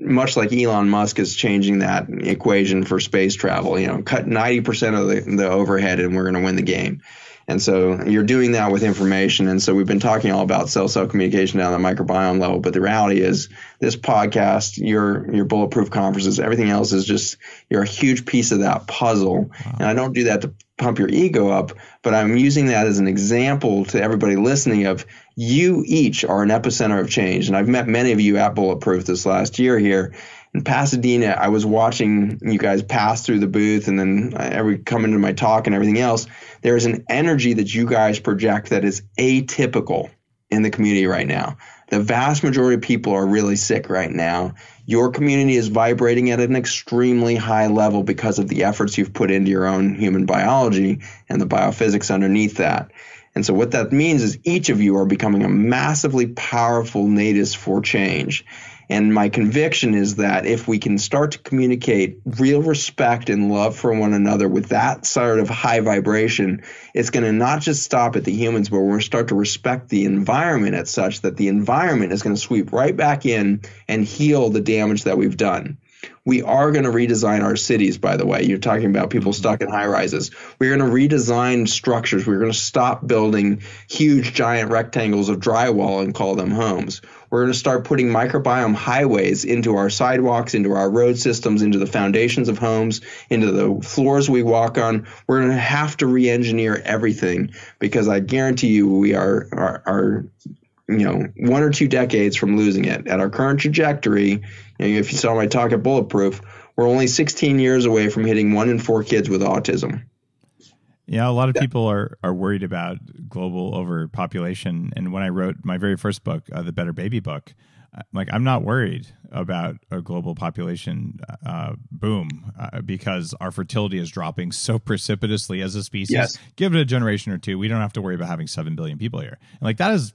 S4: much like Elon Musk is changing that equation for space travel, you know, cut 90% of the, the overhead and we're going to win the game. And so you're doing that with information. And so we've been talking all about cell cell communication down the microbiome level. But the reality is this podcast, your your bulletproof conferences, everything else is just you're a huge piece of that puzzle. Wow. And I don't do that to pump your ego up, but I'm using that as an example to everybody listening of you each are an epicenter of change. And I've met many of you at Bulletproof this last year here in Pasadena, I was watching you guys pass through the booth and then every come into my talk and everything else. There's an energy that you guys project that is atypical in the community right now. The vast majority of people are really sick right now. Your community is vibrating at an extremely high level because of the efforts you've put into your own human biology and the biophysics underneath that. And so what that means is each of you are becoming a massively powerful natus for change. And my conviction is that if we can start to communicate real respect and love for one another with that sort of high vibration, it's going to not just stop at the humans, but we're going to start to respect the environment at such that the environment is going to sweep right back in and heal the damage that we've done. We are going to redesign our cities, by the way. You're talking about people mm-hmm. stuck in high rises. We're going to redesign structures. We're going to stop building huge, giant rectangles of drywall and call them homes. We're going to start putting microbiome highways into our sidewalks, into our road systems, into the foundations of homes, into the floors we walk on. We're going to have to re engineer everything because I guarantee you we are, are, are you know, one or two decades from losing it. At our current trajectory, you know, if you saw my talk at Bulletproof, we're only 16 years away from hitting one in four kids with autism.
S2: Yeah, a lot of people are are worried about global overpopulation. And when I wrote my very first book, uh, the Better Baby book, like I'm not worried about a global population uh, boom uh, because our fertility is dropping so precipitously as a species.
S4: Yes.
S2: Give it a generation or two, we don't have to worry about having seven billion people here. And like that is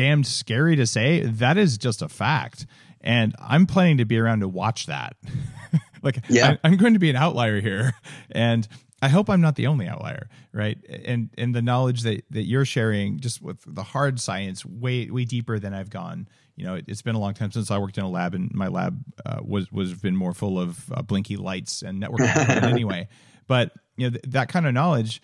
S2: damned scary to say. That is just a fact, and I'm planning to be around to watch that. [LAUGHS] like,
S4: yeah.
S2: I, I'm going to be an outlier here, [LAUGHS] and I hope I'm not the only outlier, right? And and the knowledge that that you're sharing, just with the hard science, way way deeper than I've gone. You know, it, has been a long time since I worked in a lab, and my lab uh, was was been more full of uh, blinky lights and networking [LAUGHS] anyway. But you know, th- that kind of knowledge.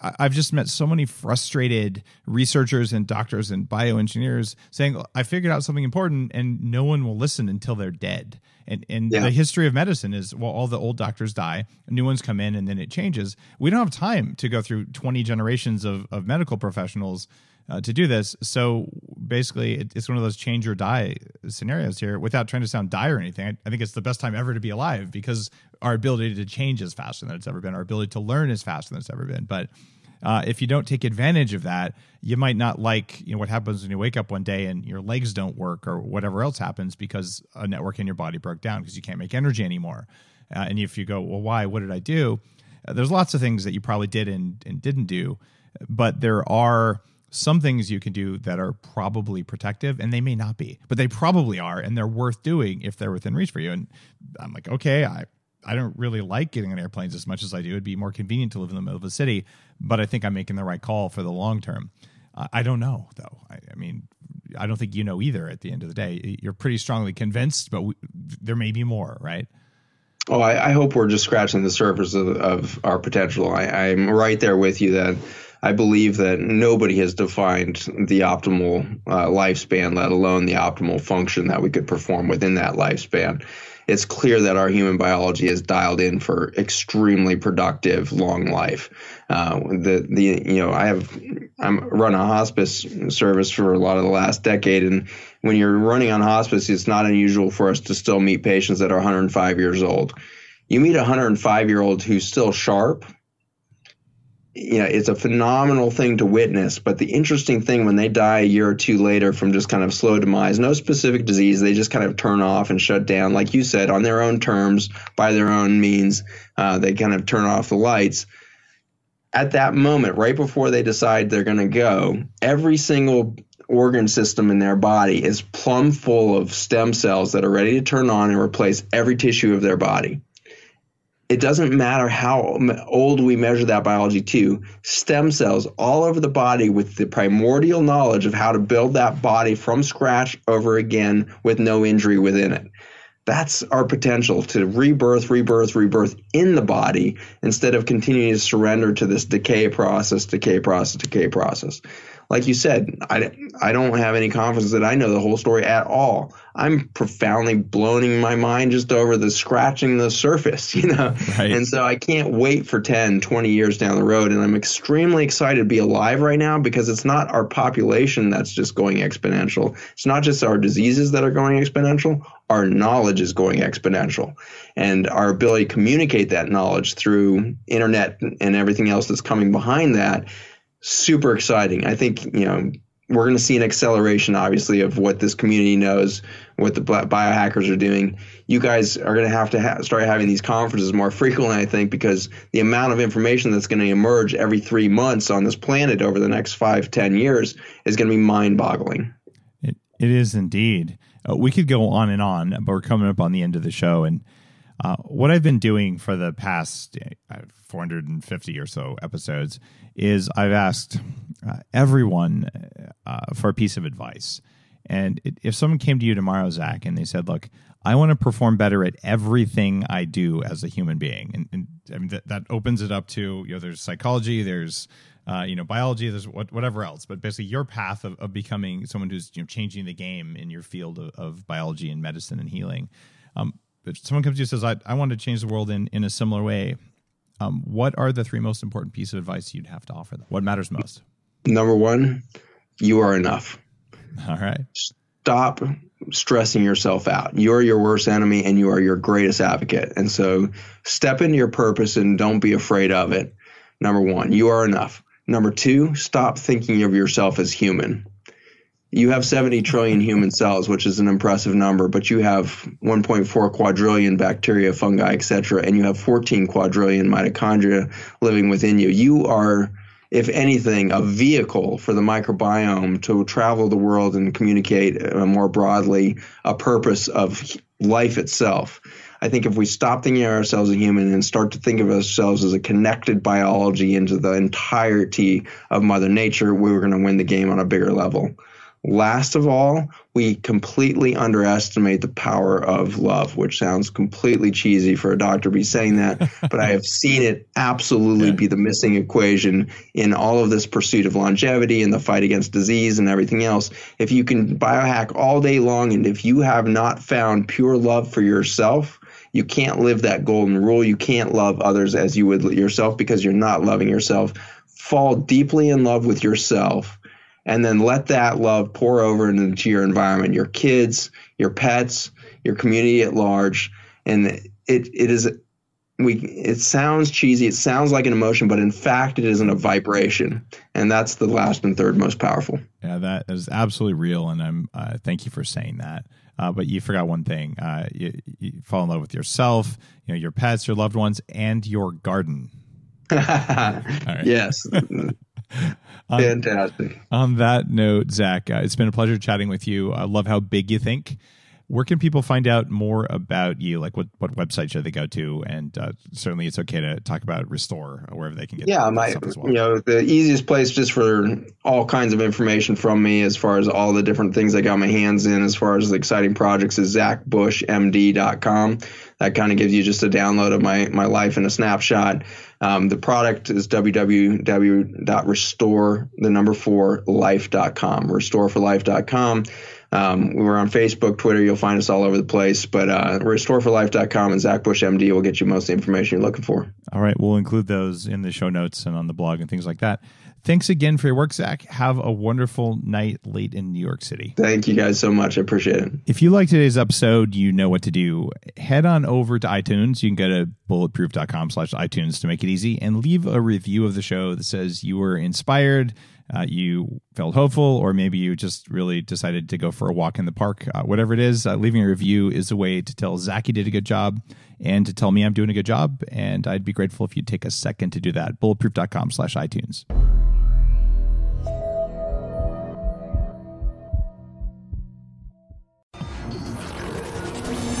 S2: I've just met so many frustrated researchers and doctors and bioengineers saying, "I figured out something important, and no one will listen until they're dead." And and yeah. the history of medicine is well, all the old doctors die, new ones come in, and then it changes. We don't have time to go through twenty generations of of medical professionals uh, to do this. So basically, it, it's one of those change or die scenarios here. Without trying to sound dire or anything, I, I, think it's the best time ever to be alive because our ability to change is faster than it's ever been. Our ability to learn is faster than it's ever been. But uh, if you don't take advantage of that, you might not like you know what happens when you wake up one day and your legs don't work or whatever else happens because a network in your body broke down because you can't make energy anymore. Uh, and if you go, well, why? What did I do? Uh, there's lots of things that you probably did and, and didn't do, but there are some things you can do that are probably protective and they may not be, but they probably are and they're worth doing if they're within reach for you. And I'm like, okay, I I don't really like getting on airplanes as much as I do. It'd be more convenient to live in the middle of a city, but I think I'm making the right call for the long term. Uh, I don't know though. I, I, mean, I don't think you know either. At the end of the day, you're pretty strongly convinced, but we, there may be more, right?
S4: Oh, I, I, hope we're just scratching the surface of, of our potential. I, I'm right there with you that I believe that nobody has defined the optimal uh, lifespan, let alone the optimal function that we could perform within that lifespan it's clear that our human biology is dialed in for extremely productive long life. Uh, the the you know I have I'm run a hospice service for a lot of the last decade, and when you're running on hospice, it's not unusual for us to still meet patients that are 105 years old. You meet a 105 year old who's still sharp you know, it's a phenomenal thing to witness. But the interesting thing when they die a year or two later from just kind of slow demise, no specific disease, they just kind of turn off and shut down, like you said, on their own terms, by their own means. Uh, they kind of turn off the lights. At that moment, right before they decide they're going to go, every single organ system in their body is plumb full of stem cells that are ready to turn on and replace every tissue of their body it doesn't matter how old we measure that biology to, stem cells all over the body with the primordial knowledge of how to build that body from scratch over again with no injury within it. That's our potential to rebirth, rebirth, rebirth in the body instead of continuing to surrender to this decay process, decay process, decay process like you said, I, I don't have any confidence that I know the whole story at all. I'm profoundly blowing my mind just over the scratching the surface, [LAUGHS] you know? Right. And so I can't wait for 10, 20 years down the road. And I'm extremely excited to be alive right now because it's not our population that's just going exponential. It's not just our diseases that are going exponential. Our knowledge is going exponential. And our ability to communicate that knowledge through internet and everything else that's coming behind that super exciting. I think, you know, we're going to see an acceleration, obviously, of what this community knows, what the biohackers are doing. You guys are going to have to ha- start having these conferences more frequently, I think, because the amount of information that's going to emerge every three months on this planet over the next five, ten years is going to be mind boggling.
S2: It, it is indeed. Uh, we could go on and on, but we're coming up on the end of the show. And uh, what I've been doing for the past uh, 450 or so episodes is I've asked uh, everyone uh, for a piece of advice. And it, if someone came to you tomorrow, Zach, and they said, "Look, I want to perform better at everything I do as a human being," and, and I mean that, that opens it up to you know, there's psychology, there's uh, you know, biology, there's what, whatever else, but basically your path of, of becoming someone who's you know changing the game in your field of, of biology and medicine and healing. Um, but someone comes to you and says, I, I want to change the world in, in a similar way. Um, what are the three most important pieces of advice you'd have to offer them? What matters most?
S4: Number one, you are enough.
S2: All right.
S4: Stop stressing yourself out. You're your worst enemy and you are your greatest advocate. And so step into your purpose and don't be afraid of it. Number one, you are enough. Number two, stop thinking of yourself as human you have 70 trillion human cells, which is an impressive number, but you have 1.4 quadrillion bacteria, fungi, etc., and you have 14 quadrillion mitochondria living within you. You are, if anything, a vehicle for the microbiome to travel the world and communicate uh, more broadly a purpose of life itself. I think if we stop thinking of ourselves as human and start to think of ourselves as a connected biology into the entirety of Mother Nature, we were going to win the game on a bigger level. Last of all, we completely underestimate the power of love, which sounds completely cheesy for a doctor to be saying that, [LAUGHS] but I have seen it absolutely yeah. be the missing equation in all of this pursuit of longevity and the fight against disease and everything else. If you can biohack all day long and if you have not found pure love for yourself, you can't live that golden rule. You can't love others as you would yourself because you're not loving yourself. Fall deeply in love with yourself and then let that love pour over into your environment, your kids, your pets, your community at large. And it, it is we it sounds cheesy it sounds like an emotion but in fact it isn't a vibration and that's the last and third most powerful
S2: yeah that is absolutely real and i'm uh, thank you for saying that uh, but you forgot one thing. Uh, you, you, fall in love with yourself, you know, your pets, your loved ones, and your garden. [LAUGHS]
S4: Yes. [LAUGHS] Fantastic.
S2: On, that note, Zach, uh, it's been a pleasure chatting with you. I love how big you think where can people find out more about you? Like what, what website should they go to? And uh, certainly it's okay to talk about Restore wherever they can get.
S4: Yeah, my, well. you know, the easiest place just for all kinds of information from me as far as all the different things I got my hands in as far as the exciting projects is zachbushmd.com. That kind of gives you just a download of my, my life in a snapshot. Um, the product is www.restore, the number four, life.com, restoreforlife.com. Um, we're on Facebook, Twitter. You'll find us all over the place. But uh, restoreforlife.com and Zach Bush MD will get you most of the information you're looking for.
S2: All right. We'll include those in the show notes and on the blog and things like that. Thanks again for your work, Zach. Have a wonderful night late in New York City.
S4: Thank you guys so much. I appreciate it.
S2: If you like today's episode, you know what to do. Head on over to iTunes. You can go to bulletproof.com slash iTunes to make it easy and leave a review of the show that says you were inspired uh, you felt hopeful, or maybe you just really decided to go for a walk in the park. Uh, whatever it is, uh, leaving a review is a way to tell Zach you did a good job and to tell me I'm doing a good job. And I'd be grateful if you'd take a second to do that. Bulletproof.com slash iTunes.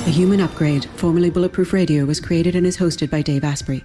S1: The Human Upgrade, formerly Bulletproof Radio, was created and is hosted by Dave Asprey.